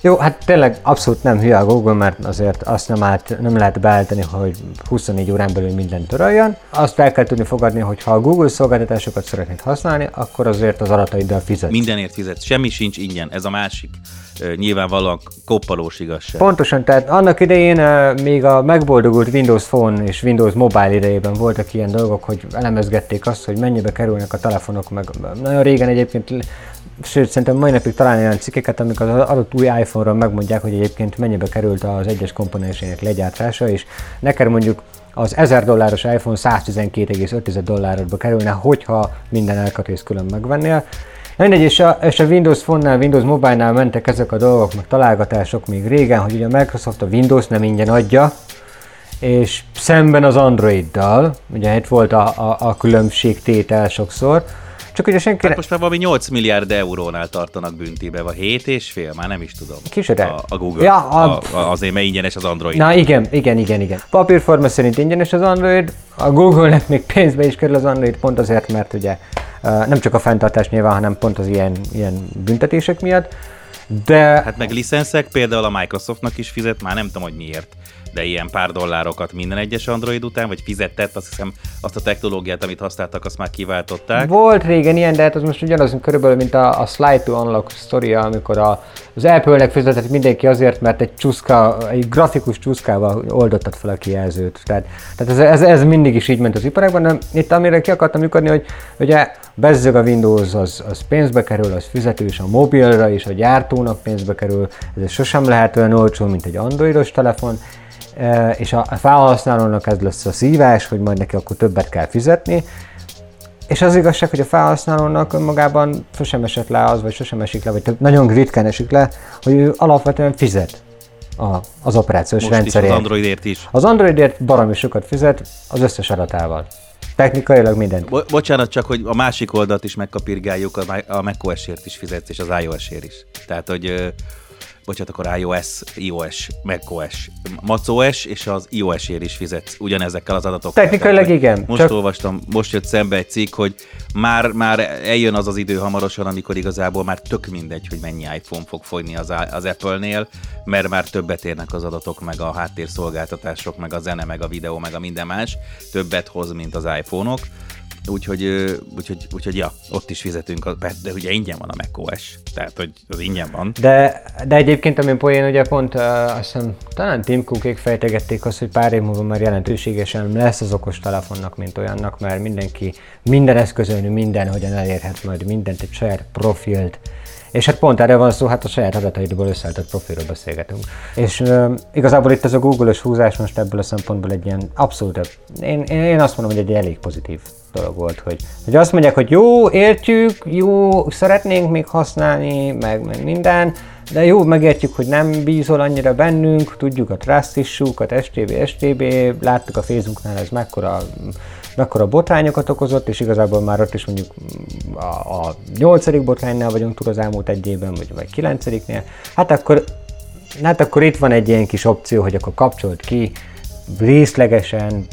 jó, hát tényleg abszolút nem hülye a Google, mert azért azt nem, állt, nem lehet beállítani, hogy 24 órán belül minden töröljön. Azt el kell tudni fogadni, hogy ha a Google szolgáltatásokat szeretnéd használni, akkor azért az adataiddal fizet. Mindenért fizet, semmi sincs ingyen, ez a másik nyilvánvalóan koppalós igazság. Pontosan, tehát annak idején még a megboldogult Windows Phone és Windows Mobile idejében voltak ilyen dolgok, hogy elemezgették azt, hogy mennyibe kerülnek a telefonok, meg nagyon régen egyébként sőt, szerintem mai napig találni olyan cikkeket, amik az adott új iPhone-ról megmondják, hogy egyébként mennyibe került az egyes komponensének legyártása, és neked mondjuk az 1000 dolláros iPhone 112,5 dollárba kerülne, hogyha minden elkatész külön megvennél. Mindegy, és a, és a Windows Phone-nál, Windows Mobile-nál mentek ezek a dolgok, meg találgatások még régen, hogy ugye a Microsoft a Windows nem ingyen adja, és szemben az Androiddal, ugye itt volt a, a, a különbségtétel sokszor, csak ugye senki... Hát most már valami 8 milliárd eurónál tartanak büntibe, vagy 7 és fél, már nem is tudom. Kicsoda? A, a Google. Ja, a... A, azért, mert ingyenes az Android. Na igen, igen, igen, igen. Papírforma szerint ingyenes az Android, a Google-nek még pénzbe is kerül az Android, pont azért, mert ugye nem csak a fenntartás nyilván, hanem pont az ilyen, ilyen büntetések miatt. De... Hát meg licenszek, például a Microsoftnak is fizet, már nem tudom, hogy miért de ilyen pár dollárokat minden egyes Android után, vagy fizetett, azt hiszem azt a technológiát, amit használtak, azt már kiváltották. Volt régen ilyen, de hát az most ugyanaz körülbelül, mint a, a Slide to Unlock sztoria, amikor a, az Apple-nek fizetett mindenki azért, mert egy csúszka, egy grafikus csúszkával oldottad fel a kijelzőt. Tehát, tehát ez, ez, ez, mindig is így ment az iparágban, de itt amire ki akartam lyukadni, hogy ugye bezzeg a Windows, az, az pénzbe kerül, az fizetős a mobilra is, a gyártónak pénzbe kerül, ez sosem lehet olyan olcsó, mint egy androidos telefon, és a felhasználónak ez lesz a szívás, hogy majd neki akkor többet kell fizetni, és az igazság, hogy a felhasználónak önmagában sosem esett le az, vagy sosem esik le, vagy nagyon ritkán esik le, hogy ő alapvetően fizet a, az operációs Most rendszerért. Is az Androidért is. Az Androidért baromi sokat fizet az összes adatával. Technikailag mindent. Bo- bocsánat, csak hogy a másik oldalt is megkapirgáljuk, a, a macOS-ért is fizetsz, és az iOS-ért is. Tehát, hogy bocsánat, akkor iOS, iOS, macOS, macOS és az iOS-ért is fizetsz ugyanezekkel az adatokkal. Technikailag Tehát, igen. Most csak... olvastam, most jött szembe egy cikk, hogy már, már eljön az az idő hamarosan, amikor igazából már tök mindegy, hogy mennyi iPhone fog fogyni az, az Apple-nél, mert már többet érnek az adatok, meg a háttérszolgáltatások, meg a zene, meg a videó, meg a minden más, többet hoz, mint az iPhone-ok úgyhogy, úgyhogy, úgyhogy ja, ott is fizetünk, de ugye ingyen van a macOS, tehát hogy az ingyen van. De, de egyébként, ami poén, ugye pont uh, azt hiszem, talán Tim Cookék fejtegették azt, hogy pár év múlva már jelentőségesen lesz az okos telefonnak, mint olyannak, mert mindenki minden eszközön minden, hogyan elérhet majd mindent, egy saját profilt, és hát pont erre van szó, hát a saját adataidból összeállított profilról beszélgetünk. És uh, igazából itt ez a Google-ös húzás most ebből a szempontból egy ilyen abszolút, én, én azt mondom, hogy egy elég pozitív dolog volt, hogy, hogy azt mondják, hogy jó, értjük, jó, szeretnénk még használni, meg, meg minden, de jó, megértjük, hogy nem bízol annyira bennünk, tudjuk a trust issue-kat, STB, STB, láttuk a Facebooknál ez mekkora, mekkora botrányokat okozott, és igazából már ott is mondjuk a, a 8. botránynál vagyunk túl az elmúlt egy évben, vagy, vagy 9 hát akkor, hát akkor itt van egy ilyen kis opció, hogy akkor kapcsolt ki, részlegesen,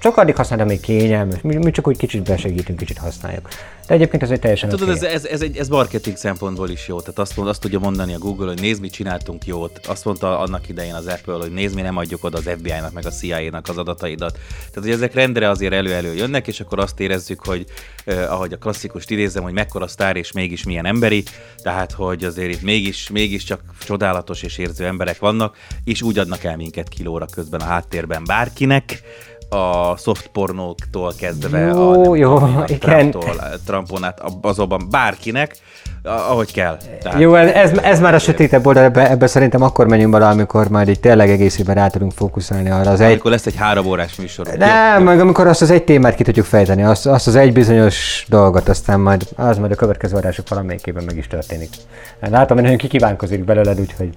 csak addig használom, amíg kényelmes. Mi, mi csak úgy kicsit besegítünk, kicsit használjuk. De egyébként ez egy teljesen Tudod, ez, ez, ez, egy, ez marketing szempontból is jó. Tehát azt, mond, azt tudja mondani a Google, hogy nézd, mit csináltunk jót. Azt mondta annak idején az Apple, hogy nézd, mi nem adjuk oda az FBI-nak, meg a CIA-nak az adataidat. Tehát, hogy ezek rendre azért elő-elő jönnek, és akkor azt érezzük, hogy eh, ahogy a klasszikust idézem, hogy mekkora sztár és mégis milyen emberi. Tehát, hogy azért itt mégis, mégis csak csodálatos és érző emberek vannak, és úgy adnak el minket kilóra közben a háttérben bárkinek a soft pornóktól kezdve Jó, a, jó, a igen. Trumptól, Trumpon át azonban bárkinek, ahogy kell. Tehát, Jó, ez, ez, már a sötétebb oldal, ebbe, ebbe szerintem akkor menjünk bele, amikor majd így tényleg egészében rá tudunk fókuszálni arra az egy... Amikor lesz egy három órás műsor. Nem, meg amikor azt az egy témát ki tudjuk fejteni, azt, azt az egy bizonyos dolgot, aztán majd az majd a következő adások valamelyikében meg is történik. Látom, hogy nagyon kikívánkozik belőled, úgyhogy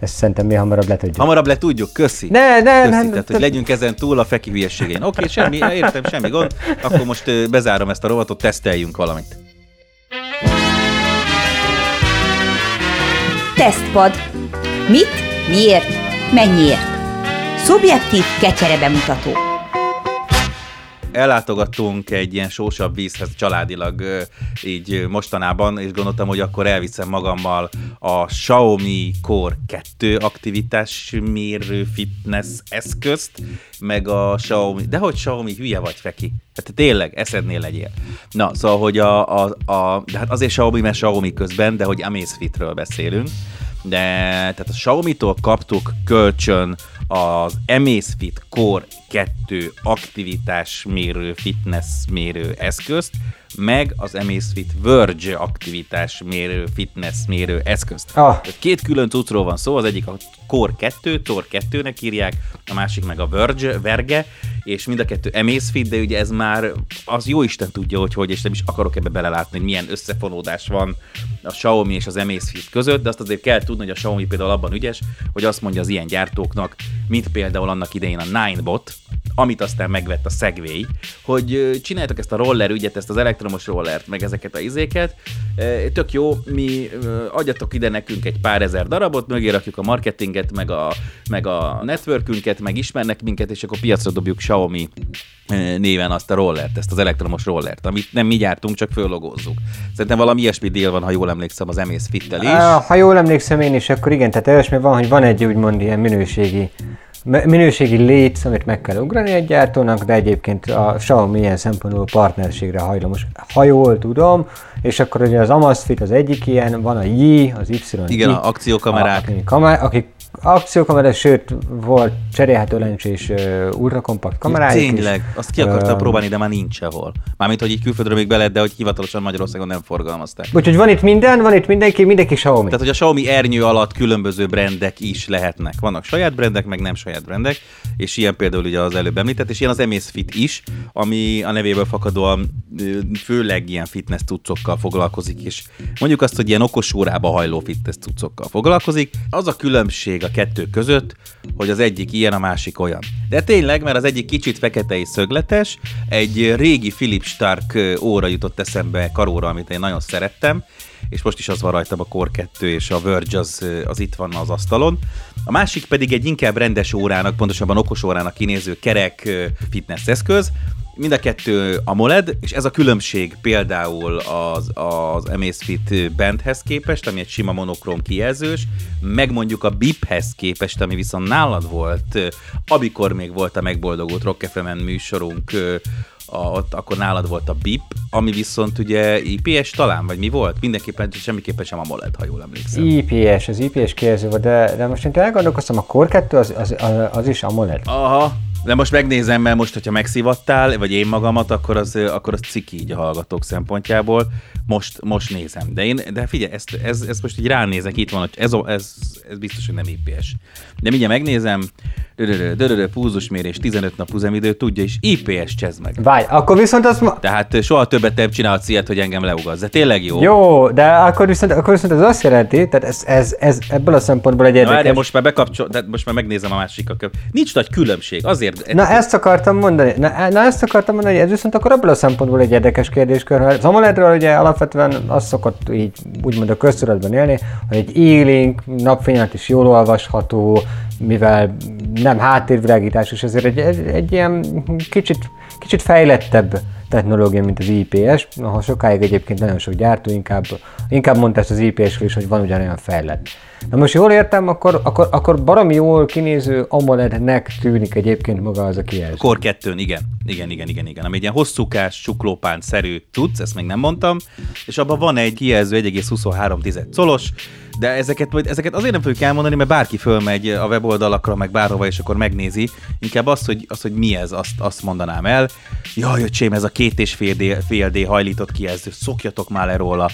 ezt szerintem mi hamarabb letudjuk. Hamarabb le tudjuk, köszi. Ne, ne, köszi, ne, tehát, hogy legyünk ezen túl a feki hülyeségén. Oké, semmi, értem, semmi gond. Akkor most bezárom ezt a rovatot, teszteljünk valamit. Tesztpad. Mit, miért, mennyiért? Szubjektív kecsere bemutató. Ellátogattunk egy ilyen sósabb vízhez családilag így mostanában, és gondoltam, hogy akkor elviszem magammal a Xiaomi Core 2 aktivitás mérő fitness eszközt, meg a Xiaomi, de hogy Xiaomi hülye vagy, Feki? Hát tényleg, eszednél legyél. Na, szóval, hogy a, a, a de hát azért Xiaomi, mert Xiaomi közben, de hogy Amazfitről beszélünk, de tehát a Xiaomi-tól kaptuk kölcsön az Amazfit Core 2 aktivitás mérő, fitness mérő eszközt, meg az Amazfit Verge aktivitás mérő, fitness mérő eszközt. Ah. Két külön cuccról van szó, az egyik a Core 2, Tor 2-nek írják, a másik meg a Verge, Verge, és mind a kettő Amazfit, de ugye ez már az jó Isten tudja, hogy hogy, és nem is akarok ebbe belelátni, hogy milyen összefonódás van a Xiaomi és az Amazfit között, de azt azért kell tudni, hogy a Xiaomi például abban ügyes, hogy azt mondja az ilyen gyártóknak, mint például annak idején a Ninebot, amit aztán megvett a Segway, hogy csináltak ezt a roller ügyet, ezt az elektromos rollert, meg ezeket a izéket. E, Tök jó, mi adjatok ide nekünk egy pár ezer darabot, mögé rakjuk a marketinget, meg a, meg a networkünket, meg ismernek minket, és akkor piacra dobjuk Xiaomi ö, néven azt a rollert, ezt az elektromos rollert, amit nem mi gyártunk, csak föllogózzuk. Szerintem valami ilyesmi dél van, ha jól emlékszem, az Emész Fittel is. Á, Ha jól emlékszem én is, akkor igen, tehát olyasmi van, hogy van egy úgymond ilyen minőségi minőségi léc, amit meg kell ugrani egy gyártónak, de egyébként a Xiaomi ilyen szempontból partnerségre hajlamos, ha jól tudom, és akkor ugye az Amazfit az egyik ilyen, van a Y, az Y. Igen, a akciókamerák. Akik, kamer, akik akciókamera, sőt, volt cserélhető lencsés uh, ultrakompakt kamerájuk is. Tényleg, azt ki akartam Ö, próbálni, de már nincs sehol. Mármint, hogy így külföldről még beled, de hogy hivatalosan Magyarországon nem forgalmazták. Úgyhogy van itt minden, van itt mindenki, mindenki Xiaomi. Tehát, hogy a Xiaomi ernyő alatt különböző brendek is lehetnek. Vannak saját brendek, meg nem saját brendek, és ilyen például ugye az előbb említett, és ilyen az Amazfit is, ami a nevéből fakadóan főleg ilyen fitness cuccokkal foglalkozik, és mondjuk azt, hogy ilyen okos órába hajló fitness cuccokkal foglalkozik. Az a különbség a kettő között, hogy az egyik ilyen, a másik olyan. De tényleg, mert az egyik kicsit fekete és szögletes, egy régi Philip Stark óra jutott eszembe karóra, amit én nagyon szerettem, és most is az van rajtam a Core 2 és a Verge az, az itt van az asztalon. A másik pedig egy inkább rendes órának, pontosabban okos órának kinéző kerek ö, fitness eszköz, mind a kettő AMOLED, és ez a különbség például az, az Amazfit Bandhez képest, ami egy sima monokrom kijelzős, meg mondjuk a BIP-hez képest, ami viszont nálad volt, ö, amikor még volt a megboldogult Rock FM műsorunk, a, ott akkor nálad volt a BIP, ami viszont ugye IPS talán, vagy mi volt? Mindenképpen, semmiképpen sem AMOLED, ha jól emlékszem. IPS, az IPS kijelző volt, de, de most én elgondolkoztam, a Core 2 az, az, az, is AMOLED. Aha, de most megnézem, mert most, hogyha megszívattál, vagy én magamat, akkor az, akkor az ciki így a hallgatók szempontjából. Most, most nézem. De én, de figyelj, ezt, ez, ez most így ránézek, itt van, hogy ez, a- ez, ez biztos, hogy nem IPS. De mindjárt megnézem, dödödö, púzusmérés, 15 nap üzemidő, tudja, és IPS csezd meg. Várj, akkor viszont az ma... Tehát soha többet nem csinálhatsz ilyet, hogy engem leugaz. De tényleg jó. Jó, de akkor viszont, akkor viszont ez azt jelenti, tehát ez, ez, ez ebből a szempontból egy Na, érdekes. várjál, most már bekapcsol, de most már megnézem a másikat. Nincs nagy különbség, azért... Na ezt akartam mondani, na, na ezt akartam mondani, hogy ez viszont akkor abból a szempontból egy érdekes kérdéskör. Az AMOLED-ről ugye alapvetően az szokott így úgymond a köztudatban élni, hogy egy élénk, napfény alatt is jól olvasható, mivel nem háttérvilágítás, és ezért egy, egy, egy ilyen kicsit, kicsit fejlettebb technológia, mint az IPS, ahol sokáig egyébként nagyon sok gyártó inkább, inkább mondta ezt az IPS-ről is, hogy van ugyanolyan fejlett. Na most jól értem, akkor, akkor, akkor baromi jól kinéző AMOLED-nek tűnik egyébként maga az a kijelző. Kor 2 igen. Igen, igen, igen, igen. Ami egy ilyen hosszúkás, csuklópán szerű tudsz, ezt még nem mondtam, és abban van egy kijelző 1,23 colos, De ezeket, majd, ezeket azért nem fogjuk elmondani, mert bárki fölmegy a weboldalakra, meg bárhova, és akkor megnézi. Inkább azt, hogy, az, hogy mi ez, azt, azt mondanám el. Jaj, öcsém, ez a két és fél D, fél D hajlított kijelző, szokjatok már le róla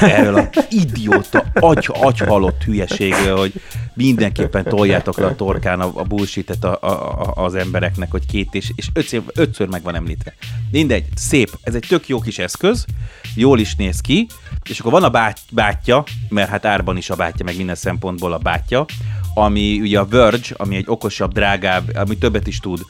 erről a idióta, agy, agyhalott hülyeségről, hogy mindenképpen toljátok le a torkán a, a bullshit a, a, a, az embereknek, hogy két és, és ötször, ötször meg van említve. Mindegy, szép, ez egy tök jó kis eszköz, jól is néz ki, és akkor van a bát, bátyja, mert hát árban is a bátyja, meg minden szempontból a bátyja, ami ugye a Verge, ami egy okosabb, drágább, ami többet is tud.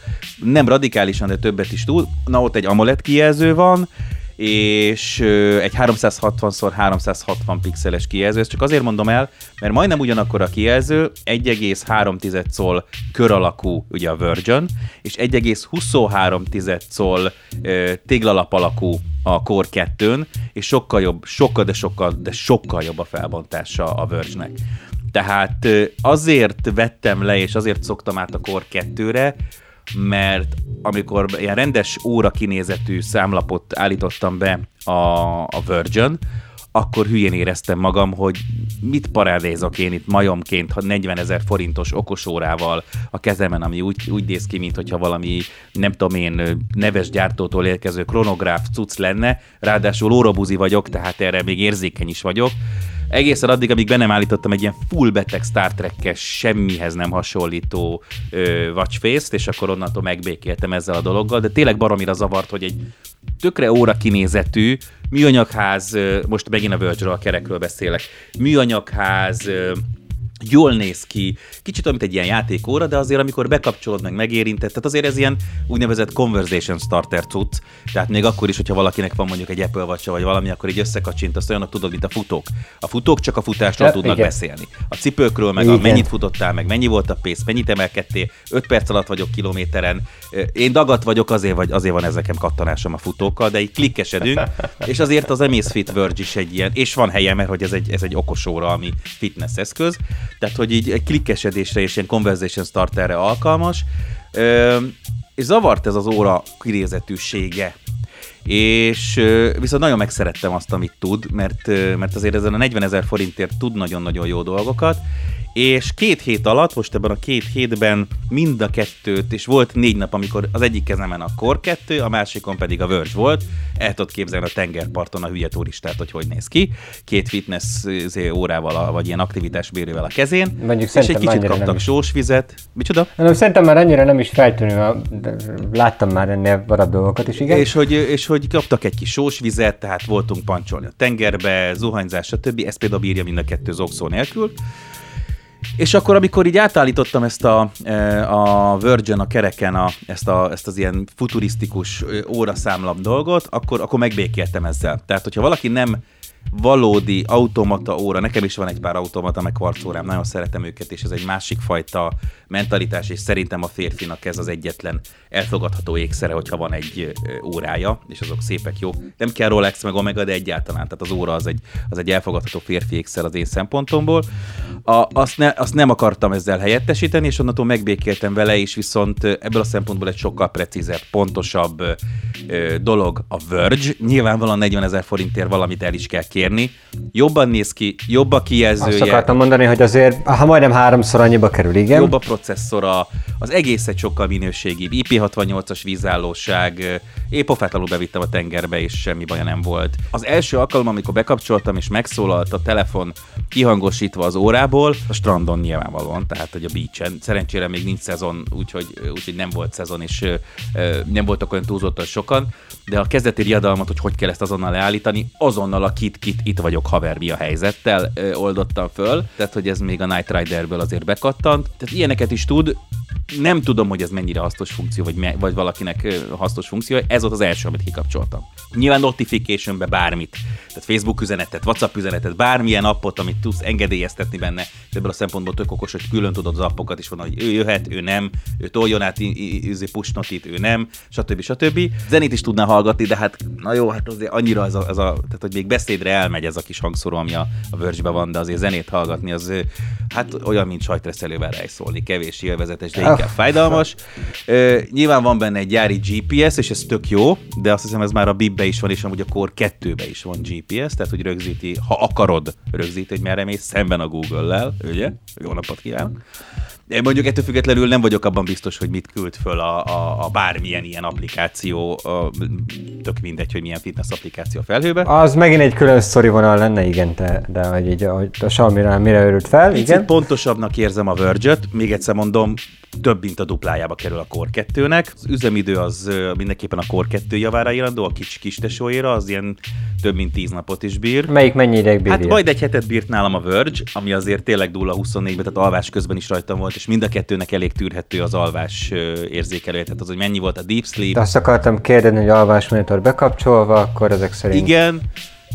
Nem radikálisan, de többet is tud. Na ott egy AMOLED kijelző van, és egy 360x360 pixeles kijelző. Ezt csak azért mondom el, mert majdnem ugyanakkor a kijelző, 1,3 coll kör alakú, ugye a Virgin, és 1,23 coll téglalap alakú a Core 2-n, és sokkal jobb, sokkal, de sokkal, de sokkal jobb a felbontása a Verge-nek. Tehát azért vettem le, és azért szoktam át a Core 2-re, mert amikor ilyen rendes óra kinézetű számlapot állítottam be a, a Virgin, akkor hülyén éreztem magam, hogy mit parádézok én itt majomként 40 ezer forintos okosórával a kezemen, ami úgy, úgy néz ki, mintha valami, nem tudom én, neves gyártótól érkező kronográf cucc lenne, ráadásul órabuzi vagyok, tehát erre még érzékeny is vagyok, egészen addig, amíg be nem állítottam egy ilyen full beteg Star Trek-es, semmihez nem hasonlító watchface-t, és akkor onnantól megbékéltem ezzel a dologgal, de tényleg baromira zavart, hogy egy tökre óra kinézetű, műanyagház, most megint a verge a kerekről beszélek, műanyagház, jól néz ki, kicsit olyan, mint egy ilyen játékóra, de azért amikor bekapcsolod meg megérintett, tehát azért ez ilyen úgynevezett conversation starter cucc, tehát még akkor is, hogyha valakinek van mondjuk egy Apple watch vagy valami, akkor így összekacsint, azt olyanok tudod, mint a futók. A futók csak a futásról ja, tudnak igen. beszélni. A cipőkről, meg igen. a mennyit futottál, meg mennyi volt a pénz, mennyit emelkedtél, 5 perc alatt vagyok kilométeren. Én dagat vagyok, azért, vagy azért van ezeken kattanásom a futókkal, de így klikkesedünk, és azért az Amazfit Verge is egy ilyen, és van helye, mert hogy ez egy, ez egy okos óra, ami fitness eszköz, tehát hogy így egy klikkesedésre és ilyen conversation starterre alkalmas, ö, és zavart ez az óra kirézetűsége. És viszont nagyon megszerettem azt, amit tud, mert, mert azért ezen a 40 ezer forintért tud nagyon-nagyon jó dolgokat, és két hét alatt, most ebben a két hétben mind a kettőt, és volt négy nap, amikor az egyik kezemen a Core 2, a másikon pedig a Verge volt, el tudod képzelni a tengerparton a hülye turistát, hogy hogy néz ki, két fitness izé, órával, vagy ilyen aktivitásbérővel a kezén, Mondjuk és egy kicsit kaptak sós vizet. Micsoda? Nem, szerintem már annyira nem is feltűnő, láttam már ennél varabb dolgokat is, igen. És hogy, és hogy kaptak egy kis sós vizet, tehát voltunk pancsolni a tengerbe, zuhanyzás, stb. Ez például bírja mind a kettő zokszó nélkül. És akkor, amikor így átállítottam ezt a, e, a Virgin a kereken a, ezt, a, ezt az ilyen futurisztikus óraszámlap dolgot, akkor, akkor megbékéltem ezzel. Tehát, hogyha valaki nem valódi automata óra, nekem is van egy pár automata, meg kvarcórám, nagyon szeretem őket, és ez egy másik fajta mentalitás, és szerintem a férfinak ez az egyetlen elfogadható ékszere, hogyha van egy órája, és azok szépek, jó. Nem kell Rolex meg Omega, de egyáltalán, tehát az óra az egy, az egy elfogadható férfi ékszer az én szempontomból. A, azt, ne, azt nem akartam ezzel helyettesíteni, és onnantól megbékéltem vele, és viszont ebből a szempontból egy sokkal precízebb, pontosabb ö, dolog a Verge. Nyilvánvalóan 40 ezer forintért valamit el is kell kérni. Jobban néz ki, jobb a kijelzője. Azt akartam mondani, hogy azért, ha majdnem háromszor annyiba kerül, igen. Jobb a processzora, az egész egy sokkal minőségibb. IP68-as vízállóság, épp pofátlanul bevittem a tengerbe, és semmi baja nem volt. Az első alkalom, amikor bekapcsoltam, és megszólalt a telefon kihangosítva az órából, a strandon nyilvánvalóan, tehát hogy a beachen. Szerencsére még nincs szezon, úgyhogy, úgyhogy nem volt szezon, és nem voltak olyan túlzottan sokan, de a kezdeti riadalmat, hogy hogy kell ezt azonnal leállítani, azonnal a kit-kit, itt vagyok haver, mi a helyzettel oldottam föl, tehát hogy ez még a Night Riderből azért bekattant. Tehát ilyeneket is tud, nem tudom, hogy ez mennyire hasznos funkció, vagy, me, vagy valakinek hasznos funkció. Ez volt az első, amit kikapcsoltam. Nyilván notificationbe bármit, tehát Facebook üzenetet, WhatsApp üzenetet, bármilyen appot, amit tudsz engedélyeztetni benne. Ebből a szempontból tök okos, hogy külön tudod az appokat is van, hogy ő jöhet, ő nem, ő toljon át push notit, ő nem, stb. stb. Zenét is tudná hallgatni, de hát na jó, hát azért annyira ez a, ez a tehát hogy még beszédre elmegy ez a kis hangszóró, ami a, a verge van, de azért zenét hallgatni, az hát olyan, mint sajtreszelővel rejszólni, kevés élvezetes, de inkább fájdalmas. Ö, nyilván van benne egy gyári GPS, és ez tök jó, de azt hiszem ez már a bibbe is van, és amúgy a Core 2-be is van GPS, tehát hogy rögzíti, ha akarod, rögzít, hogy merre mész, szemben a Google-lel, ugye? Jó napot kívánok! Én mondjuk ettől függetlenül nem vagyok abban biztos, hogy mit küld föl a, a, a bármilyen ilyen applikáció, a, tök mindegy, hogy milyen fitness applikáció a felhőbe. Az megint egy külön sztori vonal lenne, igen, te, de hogy így, hogy a Xiaomi mire örült fel, Picit igen. pontosabbnak érzem a verge még egyszer mondom, több mint a duplájába kerül a Core 2-nek. Az üzemidő az mindenképpen a Core 2 javára irandó, a kis kis tesóéra, az ilyen több mint 10 napot is bír. Melyik mennyi ideig bírja? Hát majd egy hetet bírt nálam a Verge, ami azért tényleg dulla 24-ben, tehát alvás közben is rajtam volt, és mind a kettőnek elég tűrhető az alvás érzékelője, tehát az, hogy mennyi volt a deep sleep. De azt akartam kérdeni, hogy alvásmonitor bekapcsolva, akkor ezek szerint... Igen,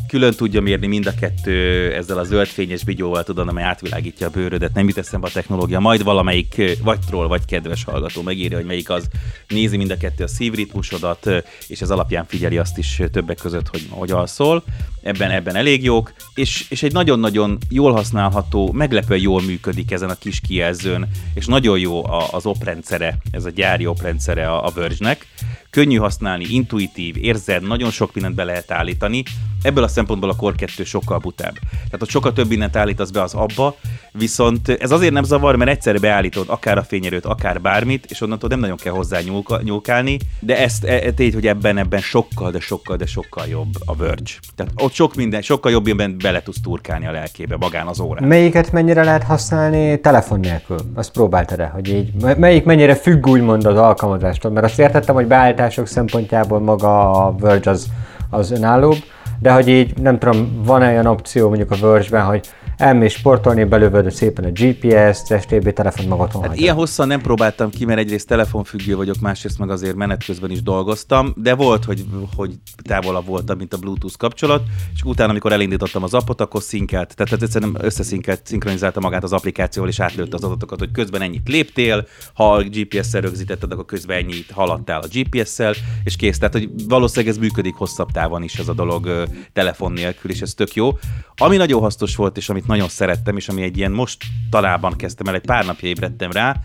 külön tudja mérni mind a kettő ezzel a zöldfényes vigyóval, tudod, amely átvilágítja a bőrödet, nem jut eszembe a technológia, majd valamelyik vagy troll, vagy kedves hallgató megírja, hogy melyik az, nézi mind a kettő a szívritmusodat, és ez alapján figyeli azt is többek között, hogy hogy alszol. Ebben, ebben elég jók, és, és egy nagyon-nagyon jól használható, meglepően jól működik ezen a kis kijelzőn, és nagyon jó az oprendszere, ez a gyári oprendszere a, a Verge-nek könnyű használni, intuitív, érzed, nagyon sok mindent be lehet állítani. Ebből a szempontból a Core 2 sokkal butább. Tehát ott sokkal több mindent állítasz be az abba, viszont ez azért nem zavar, mert egyszerre beállítod akár a fényerőt, akár bármit, és onnantól nem nagyon kell hozzá nyúlka, nyúlkálni, de ezt e, e, tégy, hogy ebben ebben sokkal, de sokkal, de sokkal jobb a Verge. Tehát ott sok minden, sokkal jobb mindent bele tudsz turkálni a lelkébe, magán az órán. Melyiket mennyire lehet használni telefon nélkül? Azt próbáltad-e, hogy így, melyik mennyire függ úgymond az alkalmazástól? Mert azt értettem, hogy beállítások szempontjából maga a Verge az, az önállóbb, de hogy így nem tudom, van -e olyan opció mondjuk a Verge-ben, hogy elmész sportolni, belövöd szépen a GPS-t, STB telefon maga otthon hát ilyen hosszan nem próbáltam ki, mert egyrészt telefonfüggő vagyok, másrészt meg azért menet közben is dolgoztam, de volt, hogy, hogy távolabb voltam, mint a Bluetooth kapcsolat, és utána, amikor elindítottam az appot, akkor szinkelt, tehát, tehát egyszerűen összeszinkelt, szinkronizálta magát az applikációval, és átlőtte az adatokat, hogy közben ennyit léptél, ha a GPS-szel rögzítetted, akkor közben ennyit haladtál a GPS-szel, és kész. Tehát, hogy valószínűleg ez működik hosszabb távon is ez a dolog telefon nélkül, és ez tök jó. Ami nagyon hasznos volt, és amit nagyon szerettem, és ami egy ilyen most talában kezdtem el, egy pár napja ébredtem rá,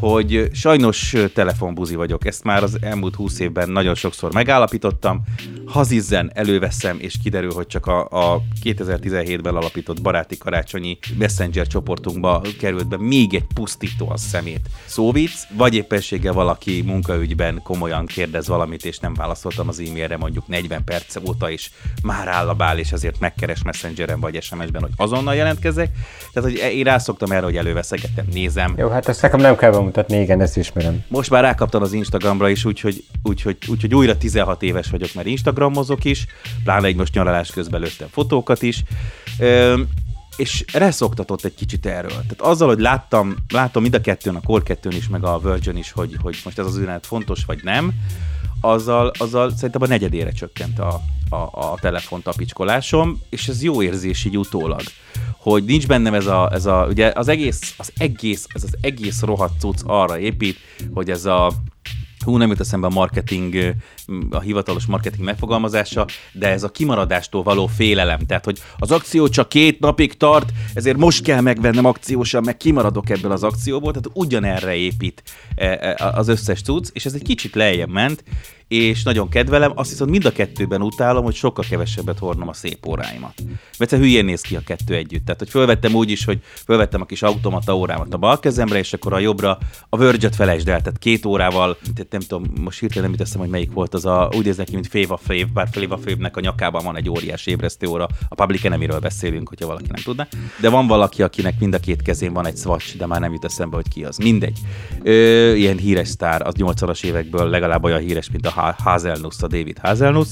hogy sajnos telefonbuzi vagyok. Ezt már az elmúlt húsz évben nagyon sokszor megállapítottam. Hazizzen előveszem, és kiderül, hogy csak a, a 2017-ben alapított baráti karácsonyi messenger csoportunkba került be még egy pusztító a szemét szóvic, vagy éppenséggel valaki munkaügyben komolyan kérdez valamit, és nem válaszoltam az e-mailre mondjuk 40 perc óta, és már állabál, és ezért megkeres messengeren vagy SMS-ben, hogy azonnal jelentkezek. Tehát, hogy én rászoktam erre, hogy előveszegettem, nézem. Jó, hát ezt nekem nem kell bemutatni, igen, ezt ismerem. Most már rákaptam az Instagramra is, úgyhogy, úgyhogy, úgyhogy újra 16 éves vagyok, mert Instagramozok is, pláne egy most nyaralás közben lőttem fotókat is. Ö, és reszoktatott egy kicsit erről. Tehát azzal, hogy láttam, látom mind a kettőn, a Core 2 is, meg a Virgin is, hogy, hogy most ez az üzenet fontos, vagy nem, azzal, azzal szerintem a negyedére csökkent a, a, a telefon tapicskolásom, és ez jó érzés így utólag, hogy nincs bennem ez a, ez a ugye az egész, az egész, ez az egész rohadt cucc arra épít, hogy ez a hú, nem jut eszembe a marketing, a hivatalos marketing megfogalmazása, de ez a kimaradástól való félelem. Tehát, hogy az akció csak két napig tart, ezért most kell megvennem akciósan, meg kimaradok ebből az akcióból, tehát ugyanerre épít e, e, az összes cucc, és ez egy kicsit lejjebb ment, és nagyon kedvelem, azt viszont mind a kettőben utálom, hogy sokkal kevesebbet hordom a szép óráimat. Mert hülyén néz ki a kettő együtt. Tehát, hogy fölvettem úgy is, hogy fölvettem a kis automata órámat a bal kezemre, és akkor a jobbra a Verge-et felejtsd el, tehát két órával, tehát nem tudom, most hirtelen nem teszem, hogy melyik volt az a, úgy néz neki, mint of Fave, bár Fave of Fave-nek a nyakában van egy óriás ébresztő óra, a Public Enemy-ről beszélünk, hogyha valaki nem tudná. De van valaki, akinek mind a két kezén van egy swatch, de már nem jut eszembe, hogy ki az. Mindegy. Ö, ilyen híres sztár, az 80-as évekből legalább olyan híres, mint a Hazelnuss, a David Hazelnuss,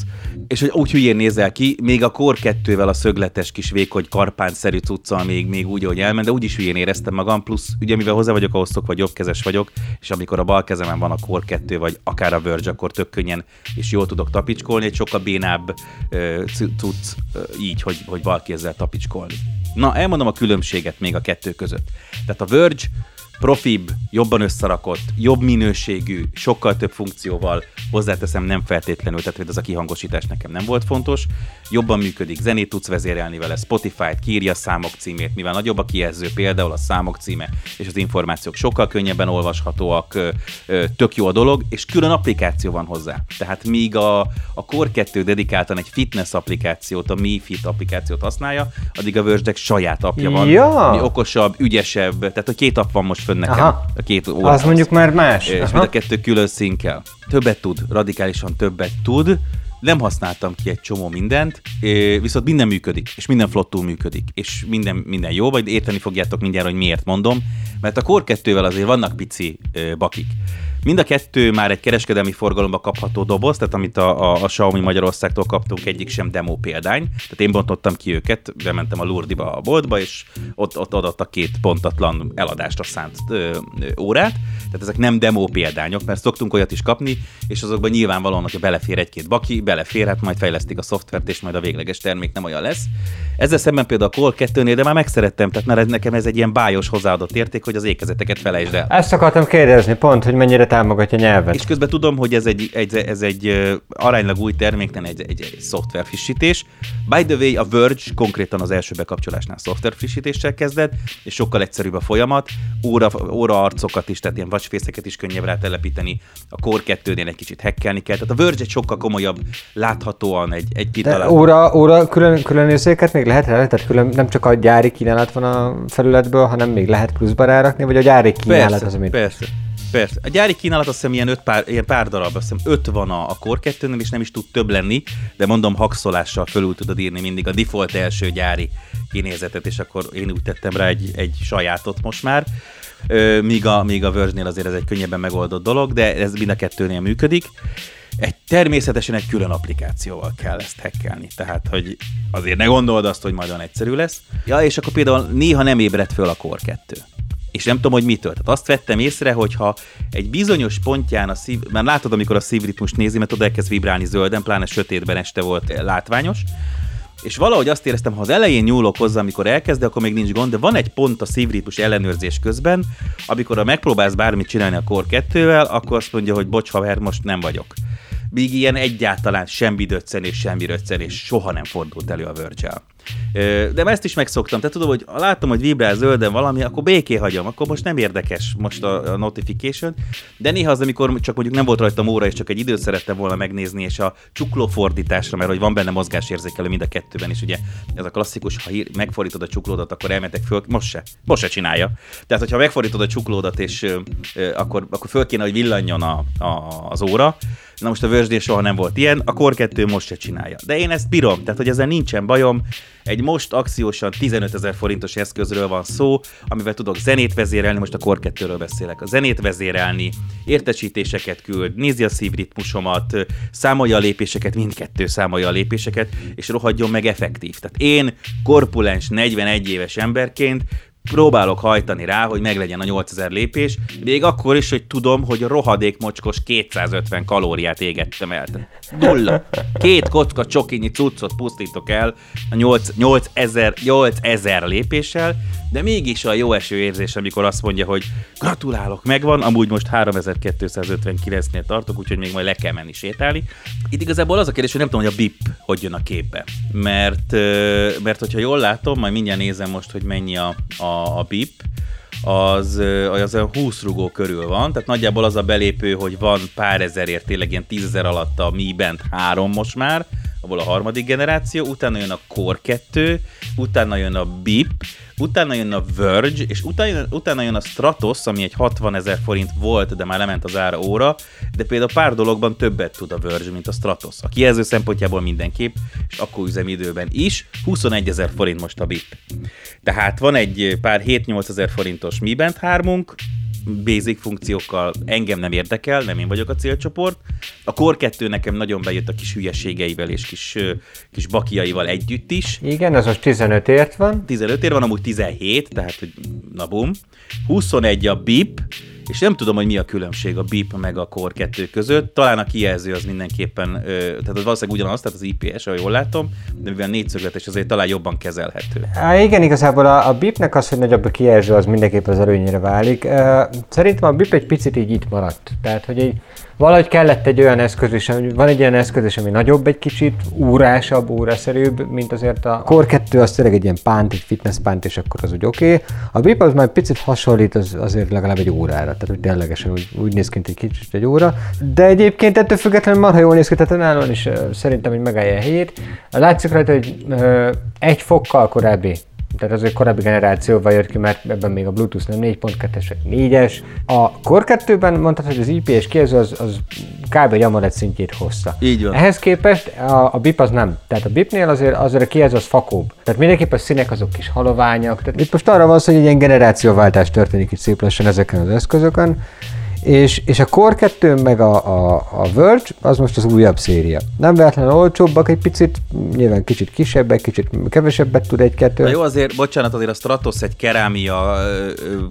és hogy úgy hülyén nézel ki, még a Core 2-vel a szögletes kis vékony karpánszerű cuccal még, még úgy, ahogy elment, de úgy is hülyén éreztem magam, plusz ugye mivel hozzá vagyok ahhoz szokva, vagy jobbkezes vagyok, és amikor a bal kezemen van a Core 2, vagy akár a Verge, akkor tök könnyen és jól tudok tapicskolni, egy sokkal bénább cucc így, hogy, hogy valaki ezzel tapicskolni. Na, elmondom a különbséget még a kettő között. Tehát a Verge profibb, jobban összerakott, jobb minőségű, sokkal több funkcióval, hozzáteszem nem feltétlenül, tehát hogy ez a kihangosítás nekem nem volt fontos, jobban működik, zenét tudsz vezérelni vele, Spotify-t, kírja számok címét, mivel nagyobb a kijelző, például a számok címe és az információk sokkal könnyebben olvashatóak, tök jó a dolog, és külön applikáció van hozzá. Tehát míg a, a Core 2 dedikáltan egy fitness applikációt, a Mi Fit applikációt használja, addig a Verge saját apja van, Ja. mi okosabb, ügyesebb, tehát a két app van most fönn nekem, Aha. a két Az órához. mondjuk már más. És Aha. mind a kettő külön színkel. Többet tud, radikálisan többet tud. Nem használtam ki egy csomó mindent, eh, viszont minden működik, és minden flottul működik, és minden, minden jó, vagy érteni fogjátok mindjárt, hogy miért mondom, mert a Core 2-vel azért vannak pici eh, bakik. Mind a kettő már egy kereskedelmi forgalomba kapható doboz, tehát amit a, a, a Xiaomi Magyarországtól kaptunk, egyik sem demo példány. Tehát én bontottam ki őket, bementem a Lurdiba a boltba, és ott, ott adottak két pontatlan eladásra szánt ö, ö, órát. Tehát ezek nem demo példányok, mert szoktunk olyat is kapni, és azokban nyilvánvalóan, hogyha belefér egy-két baki, belefér, hát majd fejlesztik a szoftvert, és majd a végleges termék nem olyan lesz. Ezzel szemben például a Call 2-nél, de már megszerettem, tehát már ez, nekem ez egy ilyen bájos hozzáadott érték, hogy az ékezeteket felejtsd el. Ezt akartam kérdezni, pont, hogy mennyire támogatja nyelvet. És közben tudom, hogy ez egy, egy, ez egy aránylag új termék, nem egy, egy, egy szoftver frissítés. By the way, a Verge konkrétan az első bekapcsolásnál szoftver frissítéssel kezdett, és sokkal egyszerűbb a folyamat. Óra, óra arcokat is, tehát ilyen vacsfészeket is könnyebb rátelepíteni. A Core 2-nél egy kicsit hackelni kell. Tehát a Verge egy sokkal komolyabb, láthatóan egy, egy De kitalált. óra, óra külön, külön érzéket még lehet rá? Tehát külön, nem csak a gyári kínálat van a felületből, hanem még lehet pluszba rárakni, vagy a gyári kínálat Persze, az, amit... persze. Persze. A gyári kínálat azt hiszem ilyen, öt pár, ilyen pár darab, azt hiszem öt van a, a Core 2 és nem is tud több lenni, de mondom, hakszolással fölül tudod írni mindig a default első gyári kinézetet, és akkor én úgy tettem rá egy, egy sajátot most már. Ö, míg a, míg a Verge-nél azért ez egy könnyebben megoldott dolog, de ez mind a kettőnél működik. Egy, természetesen egy külön applikációval kell ezt hackelni, tehát hogy azért ne gondold azt, hogy majd olyan egyszerű lesz. Ja, és akkor például néha nem ébredt föl a Core 2 és nem tudom, hogy mitől. Tehát azt vettem észre, hogy ha egy bizonyos pontján a szív, már látod, amikor a szívritmust nézi, mert oda elkezd vibrálni zölden, pláne sötétben este volt eh, látványos, és valahogy azt éreztem, ha az elején nyúlok hozzá, amikor elkezd, akkor még nincs gond, de van egy pont a szívritmus ellenőrzés közben, amikor a megpróbálsz bármit csinálni a Core 2-vel, akkor azt mondja, hogy bocs haver, most nem vagyok. Míg ilyen egyáltalán semmi döccenés, semmi röccenés soha nem fordult elő a verge De ezt is megszoktam, tehát tudom, hogy látom, hogy vibrál zölden valami, akkor béké hagyom, akkor most nem érdekes most a, notification, de néha az, amikor csak mondjuk nem volt rajtam óra, és csak egy időt szerettem volna megnézni, és a csukló fordításra, mert hogy van benne mozgásérzékelő mind a kettőben is, ugye? Ez a klasszikus, ha hír, megfordítod a csuklódat, akkor elmentek föl, most se, most se csinálja. Tehát, hogyha megfordítod a csuklódat, és akkor, akkor föl kéne, hogy villanjon a, a, az óra, Na most a Verge soha nem volt ilyen, a Core 2 most se csinálja. De én ezt bírom, tehát hogy ezzel nincsen bajom. Egy most akciósan 15 ezer forintos eszközről van szó, amivel tudok zenét vezérelni, most a Core 2-ről beszélek. A zenét vezérelni, értesítéseket küld, nézi a szívritmusomat, számolja a lépéseket, mindkettő számolja a lépéseket, és rohadjon meg effektív. Tehát én korpulens 41 éves emberként próbálok hajtani rá, hogy meglegyen a 8000 lépés, még akkor is, hogy tudom, hogy a rohadék mocskos 250 kalóriát égettem el. Nulla. Két kocka csokinyi cuccot pusztítok el a 8, 8000, 8000 lépéssel, de mégis a jó eső érzés, amikor azt mondja, hogy gratulálok, megvan, amúgy most 3259-nél tartok, úgyhogy még majd le kell menni sétálni. Itt igazából az a kérdés, hogy nem tudom, hogy a BIP hogy jön a képbe. Mert, mert hogyha jól látom, majd mindjárt nézem most, hogy mennyi a, a, a BIP, az, az olyan 20 rugó körül van, tehát nagyjából az a belépő, hogy van pár ezerért, tényleg ilyen 10 ezer alatt a Mi Band 3 most már, abból a harmadik generáció, utána jön a Core 2, utána jön a BIP, utána jön a Verge, és utána, utána jön a Stratos, ami egy 60 ezer forint volt, de már lement az ára óra, de például pár dologban többet tud a Verge, mint a Stratos. A kijelző szempontjából mindenképp, és akkor üzemidőben is, 21 ezer forint most a BIP. Tehát van egy pár 7-8 ezer forintos Mi Band 3 basic funkciókkal engem nem érdekel, nem én vagyok a célcsoport. A Core 2 nekem nagyon bejött a kis hülyeségeivel és kis, kis bakiaival együtt is. Igen, az most 15 ért van. 15 ér van, amúgy 17, tehát hogy na bum. 21 a BIP, és nem tudom, hogy mi a különbség a BIP meg a Core 2 között. Talán a kijelző az mindenképpen, tehát az valószínűleg ugyanaz, tehát az IPS, ahogy jól látom, de mivel négyszögletes, azért talán jobban kezelhető. Há, igen, igazából a, a BIP-nek az, hogy nagyobb a kijelző, az mindenképpen az előnyére válik. Szerintem a BIP egy picit így itt maradt. Tehát, hogy így valahogy kellett egy olyan eszköz is, van egy olyan eszköz is, ami nagyobb egy kicsit, úrásabb, óraszerűbb, mint azért a Core 2, az tényleg egy ilyen pánt, egy fitness pánt, és akkor az úgy oké. Okay. A BIP az már picit hasonlít az, azért legalább egy órára, tehát úgy ténylegesen úgy, úgy néz ki, egy kicsit egy óra. De egyébként ettől függetlenül marha jól néz ki, tehát önállóan is szerintem, hogy megállja a helyét. Látszik rajta, hogy egy fokkal korábbi tehát az egy korábbi generációval jött ki, mert ebben még a Bluetooth nem 4.2-es, 4-es. A Core 2-ben mondtad, hogy az IPS kijelző az, az kb. egy AMOLED szintjét hozta. Így van. Ehhez képest a, a BIP az nem. Tehát a BIP-nél azért, azért a kijelző az fakóbb. Tehát mindenképp a színek azok kis haloványak. Tehát itt most arra van szó, hogy egy ilyen generációváltás történik itt szép lassan ezeken az eszközökön. És, és a Core 2 meg a, a, a Verge, az most az újabb széria. Nem véletlenül olcsóbbak, egy picit, nyilván kicsit kisebbek, kicsit kevesebbet tud egy-kettő. Na jó, azért, bocsánat, azért a Stratos egy kerámia ö,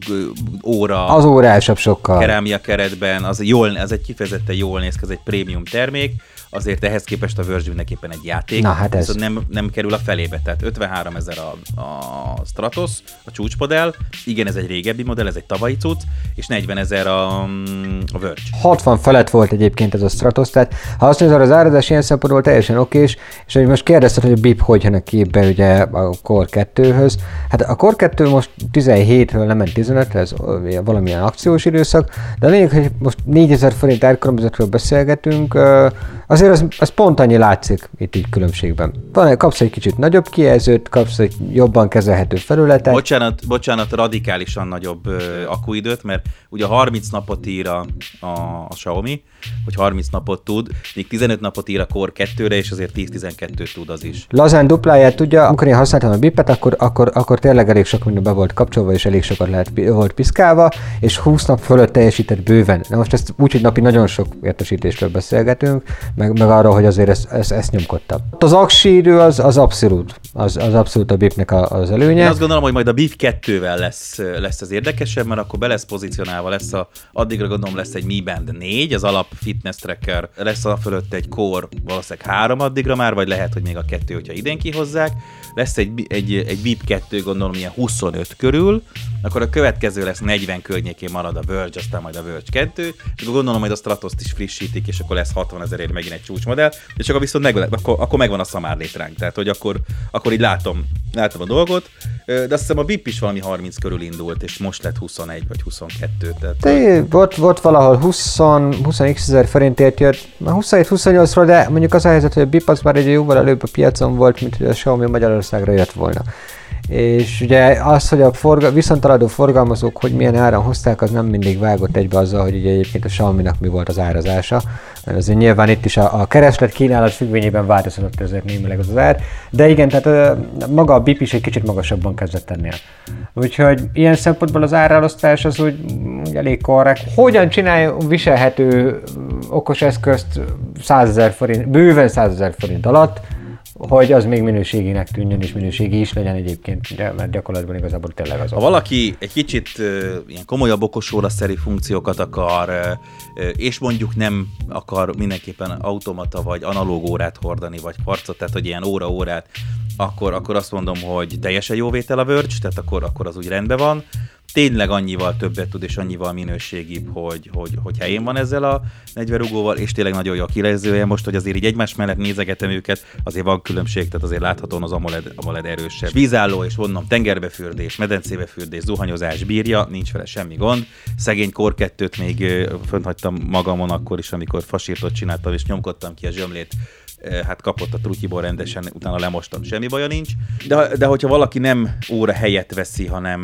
ö, óra. Az órásabb sokkal. Kerámia keretben, az, jól, az egy kifejezetten jól néz ki, ez egy prémium termék azért ehhez képest a Verge mindenképpen egy játék. Na, hát ez. Nem, nem kerül a felébe, tehát 53 ezer a, a Stratos, a csúcsmodell, igen, ez egy régebbi modell, ez egy tavalyi cucc, és 40 ezer a, a Verge. 60 felett volt egyébként ez a Stratos, tehát ha azt nézed, az árazás ilyen szempontból teljesen okés, és hogy most kérdezted, hogy a BIP hogy jön képbe ugye a Core 2-höz. Hát a Core 2 most 17-ről lement 15 ez valamilyen akciós időszak, de a lényeg, hogy most 4000 forint árkülönbözetről beszélgetünk, azért az, az pont annyi látszik itt így különbségben. Van, kapsz egy kicsit nagyobb kijelzőt, kapsz egy jobban kezelhető felületet. Bocsánat, bocsánat radikálisan nagyobb ö, akuidőt, mert ugye 30 napot ír a, a, a Xiaomi, hogy 30 napot tud, még 15 napot ír a Core 2-re, és azért 10-12 tud az is. Lazán dupláját tudja, amikor én használtam a bipet, akkor, akkor, akkor tényleg elég sok minden be volt kapcsolva, és elég sokat lehet, volt piszkálva, és 20 nap fölött teljesített bőven. Na most ezt úgy, hogy napi nagyon sok értesítésről beszélgetünk, meg, meg arról, hogy azért ezt, ezt, ezt nyomkodtam. Az aksi idő az, az abszolút, az, az abszolút a BIP-nek az előnye. Én azt gondolom, hogy majd a BIP 2-vel lesz, lesz az érdekesebb, mert akkor be lesz pozícionálva, lesz a, addigra gondolom lesz egy Mi Band 4, az alap fitness tracker, lesz a fölött egy Core, valószínűleg 3 addigra már, vagy lehet, hogy még a 2, hogyha idén kihozzák, lesz egy, egy, egy BIP 2, gondolom ilyen 25 körül, akkor a következő lesz 40 környékén marad a Verge, aztán majd a Verge 2, és gondolom majd a Stratos-t is frissítik, és akkor lesz 60 ezerért megint egy csúcsmodell, és akkor viszont meg, akkor, akkor megvan a szamár létránk, tehát hogy akkor, akkor így látom, látom a dolgot, de azt hiszem a BIP is valami 30 körül indult, és most lett 21 vagy 22. Tehát, de, volt, volt valahol 20, 20 x ezer forintért jött, 27-28-ról, de mondjuk az a helyzet, hogy a BIP az már egy jóval előbb a piacon volt, mint hogy a Xiaomi Magyarországra jött volna. És ugye az, hogy a forga, viszontaladó forgalmazók hogy milyen áron hozták, az nem mindig vágott egybe azzal, hogy ugye egyébként a xiaomi mi volt az árazása. Mert azért nyilván itt is a, a kereslet kínálat függvényében változott ezért némileg az, az ár. De igen, tehát maga a BIP is egy kicsit magasabban kezdett ennél. Úgyhogy ilyen szempontból az árelosztás az úgy, elég korrekt. Hogyan csinálja viselhető okos eszközt 100 forint, bőven 100 forint alatt, hogy az még minőségének tűnjön, és minőségi is legyen egyébként, ugye, mert gyakorlatban igazából tényleg az. Ha valaki egy kicsit uh, ilyen komolyabb okosóra-szerű funkciókat akar, uh, és mondjuk nem akar mindenképpen automata vagy analóg órát hordani, vagy kvarcot, tehát hogy ilyen óra-órát, akkor, akkor azt mondom, hogy teljesen jó vétel a Verge, tehát akkor, akkor az úgy rendben van tényleg annyival többet tud, és annyival minőségibb, hogy, hogy, hogy helyén van ezzel a 40 rugóval, és tényleg nagyon jó a kilezője. Most, hogy azért így egymás mellett nézegetem őket, azért van különbség, tehát azért láthatóan az AMOLED, AMOLED erősebb. Vízálló, és vonnom tengerbefürdés, medencébefürdés, zuhanyozás bírja, nincs vele semmi gond. Szegény Kor 2-t még fönthagytam magamon akkor is, amikor fasírtot csináltam, és nyomkodtam ki a zsömlét hát kapott a trutyiból rendesen, utána lemostam, semmi baja nincs. De, de hogyha valaki nem óra helyet veszi, hanem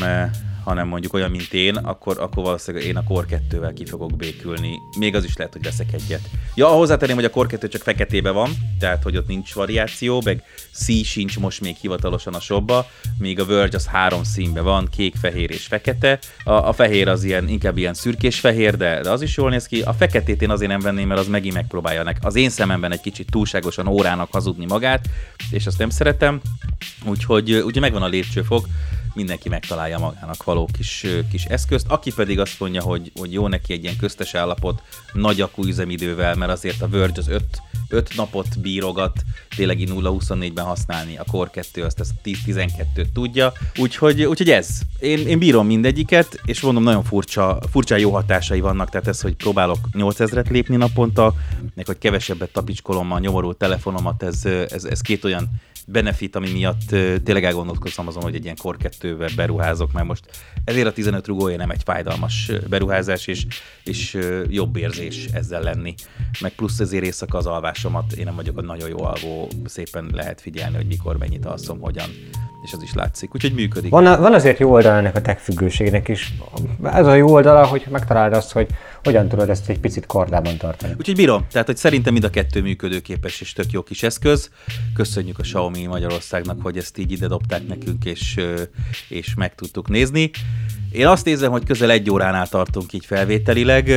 hanem mondjuk olyan, mint én, akkor, akkor valószínűleg én a Core 2-vel ki fogok békülni. Még az is lehet, hogy veszek egyet. Ja, hozzátenném, hogy a Core 2 csak feketébe van, tehát hogy ott nincs variáció, meg szí sincs most még hivatalosan a shopba, míg a Verge az három színbe van, kék, fehér és fekete. A, a fehér az ilyen, inkább ilyen szürkés-fehér, de, de az is jól néz ki. A feketét én azért nem venném, mert az megint megpróbálja nek. Az én szememben egy kicsit túlságosan órának hazudni magát, és azt nem szeretem. Úgyhogy, úgyhogy megvan a lépcsőfok mindenki megtalálja magának való kis, kis eszközt. Aki pedig azt mondja, hogy, hogy jó neki egy ilyen köztes állapot, nagy akkuüzemidővel, mert azért a Verge az 5 5 napot bírogat, tényleg 0-24-ben használni, a Core 2 azt ezt 10-12-t tudja, úgyhogy, úgyhogy ez. Én, én bírom mindegyiket, és mondom, nagyon furcsa, furcsa jó hatásai vannak, tehát ez, hogy próbálok 8000-et lépni naponta, meg hogy kevesebbet tapicskolom a nyomorult telefonomat, ez, ez, ez két olyan benefit, ami miatt tényleg elgondolkoztam azon, hogy egy ilyen Core 2 beruházok, mert most ezért a 15 rugója nem egy fájdalmas beruházás, és, és jobb érzés ezzel lenni. Meg plusz ezért éjszaka az alvásomat, én nem vagyok a nagyon jó alvó, szépen lehet figyelni, hogy mikor mennyit alszom, hogyan, és az is látszik. Úgyhogy működik. Van, van azért jó oldal ennek a tech függőségnek is. Ez a jó oldala, hogy megtalálod azt, hogy hogyan tudod ezt egy picit kordában tartani. Úgyhogy bírom. Tehát, hogy szerintem mind a kettő működőképes és tök jó kis eszköz. Köszönjük a Xiaomi Magyarországnak, hogy ezt így ide dobták nekünk, és, és meg tudtuk nézni. Én azt nézem, hogy közel egy óránál tartunk így felvételileg.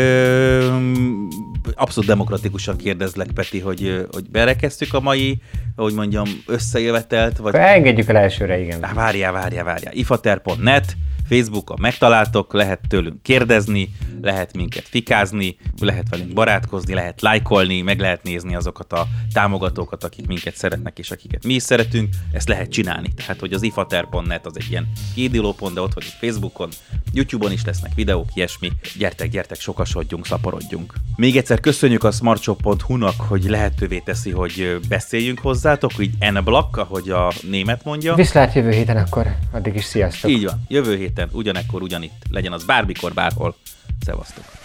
Abszolút demokratikusan kérdezlek, Peti, hogy, hogy berekeztük a mai, hogy mondjam, összejövetelt. Vagy... Engedjük el elsőre, igen. Várjál, várjál, várjál. ifater.net Facebookon megtaláltok, lehet tőlünk kérdezni, lehet minket fikázni, lehet velünk barátkozni, lehet lájkolni, meg lehet nézni azokat a támogatókat, akik minket szeretnek, és akiket mi is szeretünk. Ezt lehet csinálni. Tehát, hogy az ifater.net az egy ilyen kiindulópont, de ott vagyunk Facebookon, YouTube-on is lesznek videók, ilyesmi. Gyertek, gyertek, sokasodjunk, szaporodjunk. Még egyszer köszönjük a smartshop.hu-nak, hogy lehetővé teszi, hogy beszéljünk hozzátok, így n-block, ahogy a német mondja. Viszlát jövő héten akkor, addig is sziasztok. Így van, jövő héten, ugyanekkor, ugyanitt. Legyen az bármikor, bárhol. Szevasztok!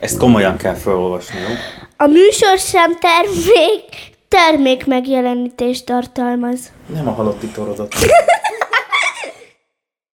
Ezt komolyan kell felolvasni, jó? A műsorszám termék, termék megjelenítést tartalmaz. Nem a halotti torodat.